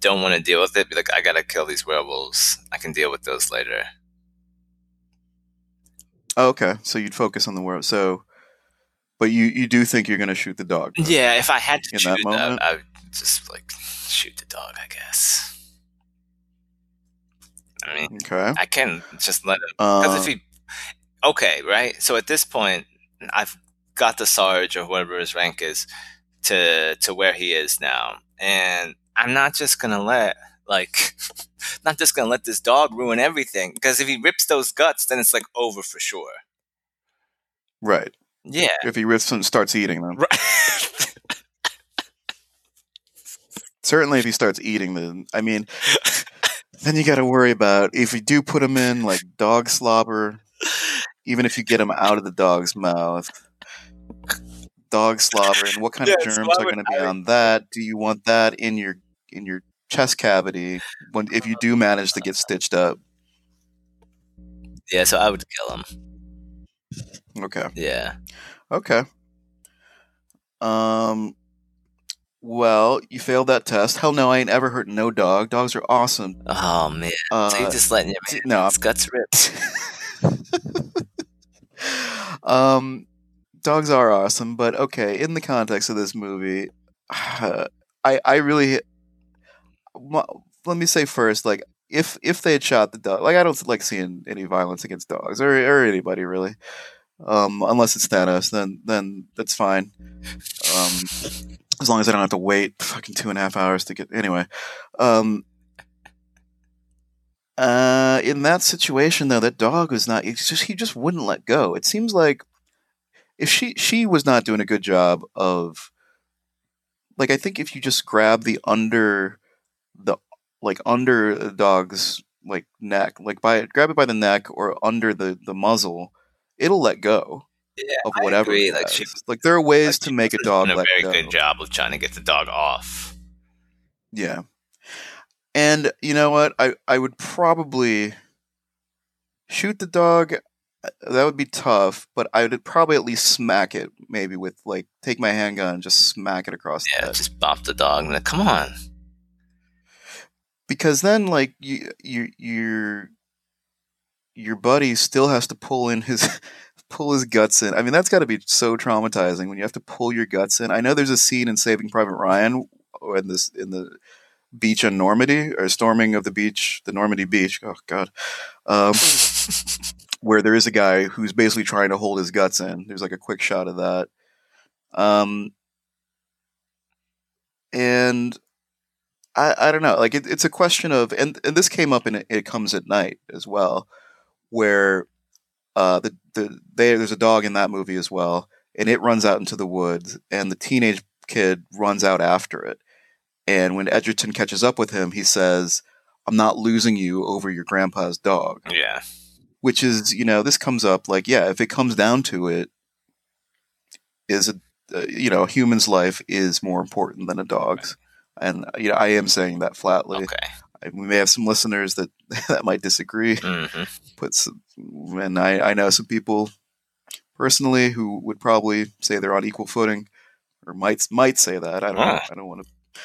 don't want to deal with it. Be like I gotta kill these werewolves. I can deal with those later. Oh, okay, so you'd focus on the werewolf. So, but you you do think you're going to shoot the dog? though? Yeah, if I had to In shoot that moment? I, I would just like shoot the dog. I guess. I mean, Okay. I can just let him because Uh, if he, okay, right. So at this point, I've got the sarge or whatever his rank is to to where he is now, and I'm not just gonna let like. Not just gonna let this dog ruin everything because if he rips those guts, then it's like over for sure. right. Yeah, If he rips starts eating them. right. Certainly, if he starts eating them, I mean, then you got to worry about if you do put him in like dog slobber. Even if you get him out of the dog's mouth, dog slobber, and what kind of germs are going to be I- on that? Do you want that in your in your chest cavity when if you do manage to get stitched up? yeah, so I would kill him. Okay, Yeah. okay. Um. Well, you failed that test. Hell no, I ain't ever hurt no dog. Dogs are awesome. Oh man. Uh, so you're just letting your man no, his guts rip. Um, dogs are awesome, but okay, in the context of this movie, I I really let me say first, like if if they had shot the dog, like I don't like seeing any violence against dogs or or anybody really, um, unless it's Thanos, then then that's fine. Um, as long as I don't have to wait fucking two and a half hours to get anyway. Um, uh, in that situation though, that dog was not. just he just wouldn't let go. It seems like if she she was not doing a good job of like I think if you just grab the under the like under the dog's like neck, like by grab it by the neck or under the the muzzle, it'll let go. Yeah, of whatever. Like, she, like there are ways like to make a dog a very go. good job of trying to get the dog off. Yeah. And you know what? I I would probably shoot the dog. uh, That would be tough, but I would probably at least smack it, maybe with like take my handgun and just smack it across the Yeah, just bop the dog. And like, come on. Because then like you you your your buddy still has to pull in his pull his guts in. I mean that's got to be so traumatizing when you have to pull your guts in. I know there's a scene in Saving Private Ryan or in this in the beach on Normandy or storming of the beach, the Normandy beach. Oh god. Um, where there is a guy who's basically trying to hold his guts in. There's like a quick shot of that. Um, and I, I don't know. Like it, it's a question of, and, and this came up in it, it comes at night as well, where uh, the the they, there's a dog in that movie as well, and it runs out into the woods, and the teenage kid runs out after it, and when Edgerton catches up with him, he says, "I'm not losing you over your grandpa's dog," yeah. which is you know this comes up like yeah, if it comes down to it, is a uh, you know a human's life is more important than a dog's. And uh, you know, I am saying that flatly. Okay. I- We may have some listeners that that might disagree. hmm But some, and I, I know some people personally who would probably say they're on equal footing, or might might say that. I don't know. I don't want to.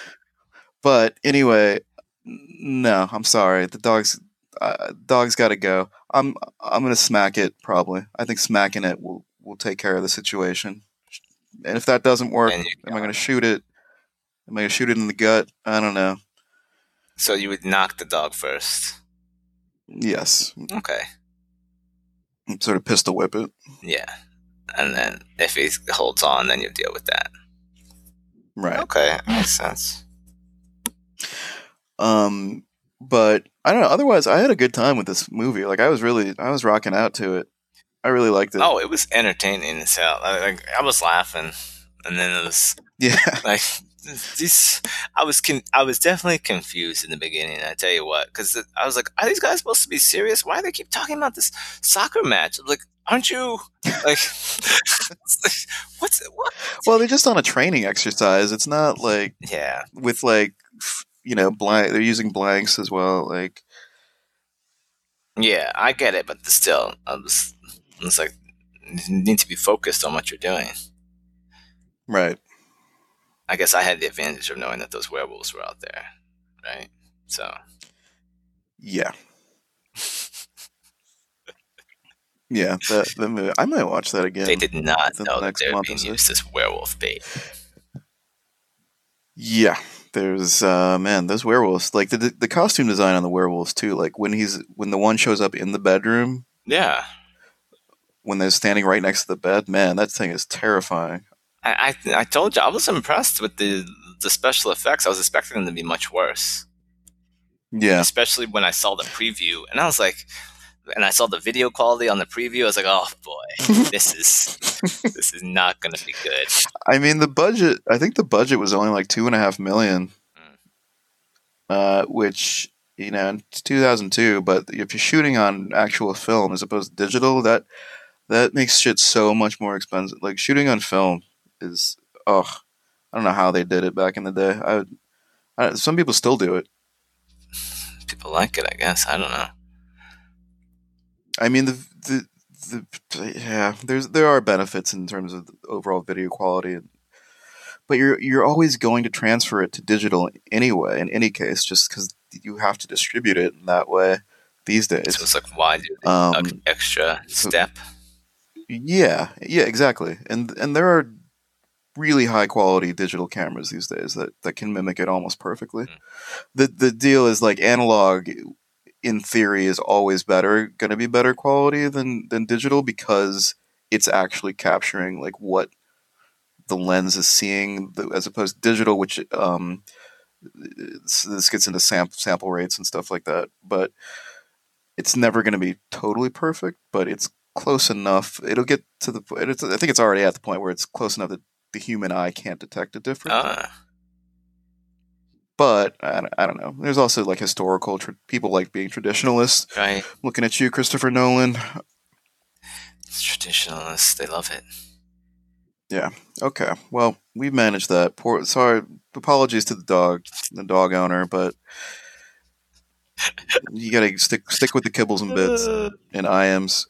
But anyway, no, I'm sorry. The dog's uh, dog's got to go. I'm I'm gonna smack it. Probably. I think smacking it will will take care of the situation. And if that doesn't work, am I gonna shoot it? Am I gonna shoot it in the gut? I don't know. So you would knock the dog first. Yes, Okay. sort of pistol whip it. Yeah. And then if he holds on, then you deal with that. Right. Okay. Makes sense. Um, but I don't know. Otherwise, I had a good time with this movie. Like I was really, I was rocking out to it. I really liked it. Oh, it was entertaining as hell. Like I was laughing, and then it was yeah, like these. I was con- I was definitely confused in the beginning. I tell you what, because I was like, are these guys supposed to be serious? Why do they keep talking about this soccer match? I'm like, aren't you like, what's what? Well, they're just on a training exercise. It's not like Yeah, with like, you know, blank. They're using blanks as well. Like, yeah, I get it, but still, I was. It's like you need to be focused on what you're doing. right. I guess I had the advantage of knowing that those werewolves were out there, right? So Yeah. Yeah, that, that movie, I might watch that again. they did not the know that they were being used as werewolf bait. Yeah, there's uh man, those werewolves. Like the the costume design on the werewolves too. Like when he's when the one shows up in the bedroom Yeah, when they're standing right next to the bed, man, that thing is terrifying. I, I I told you I was impressed with the the special effects. I was expecting them to be much worse, Yeah, especially when I saw the preview, and I was like, and I saw the video quality on the preview. I was like, oh boy, this is this is not going to be good. I mean the budget. I think the budget was only like two and a half million, Mm. uh, which you know it's 2002. But if you're shooting on actual film as opposed to digital, that that makes shit so much more expensive. Like shooting on film is, oh, I don't know how they did it back in the day. I, would, I some people still do it. People like it, I guess. I don't know. I mean the the the yeah. There's there are benefits in terms of the overall video quality, but you're you're always going to transfer it to digital anyway. In any case, just because you have to distribute it in that way these days. So it's like, why do Um, extra so- step? Yeah, yeah, exactly. And and there are really high quality digital cameras these days that, that can mimic it almost perfectly. Mm. The the deal is like analog in theory is always better going to be better quality than than digital because it's actually capturing like what the lens is seeing as opposed to digital which um this gets into sample sample rates and stuff like that but it's never going to be totally perfect but it's close enough it'll get to the point i think it's already at the point where it's close enough that the human eye can't detect a difference. Ah, but I, don't- I don't know. There's also like historical tr- people like being traditionalists. Right. looking at you christopher nolan. Traditionalists, they love it. Yeah. Okay. Well we've managed that. Poor sorry apologies to the dog the dog owner but you gotta stick stick with the kibbles and bits and ims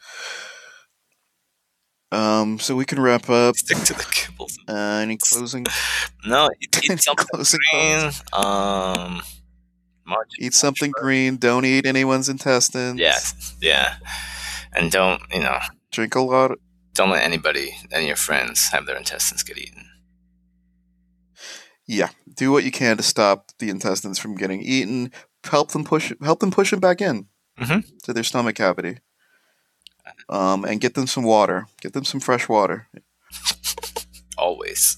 um so we can wrap up Stick to the kibbles. uh, any closing No, eat, eat something closing green. Um, march. eat something green don't eat anyone's intestines Yes, yeah, and don't you know? drink a lot of, Don't let anybody, any of your friends, have their intestines get eaten. yeah do what you can to stop the intestines from getting eaten help them push help them push them back in Mhm. to their stomach cavity um, and get them some water. Get them some fresh water. Always.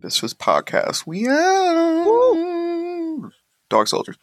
this was podcast. We out. Dog soldiers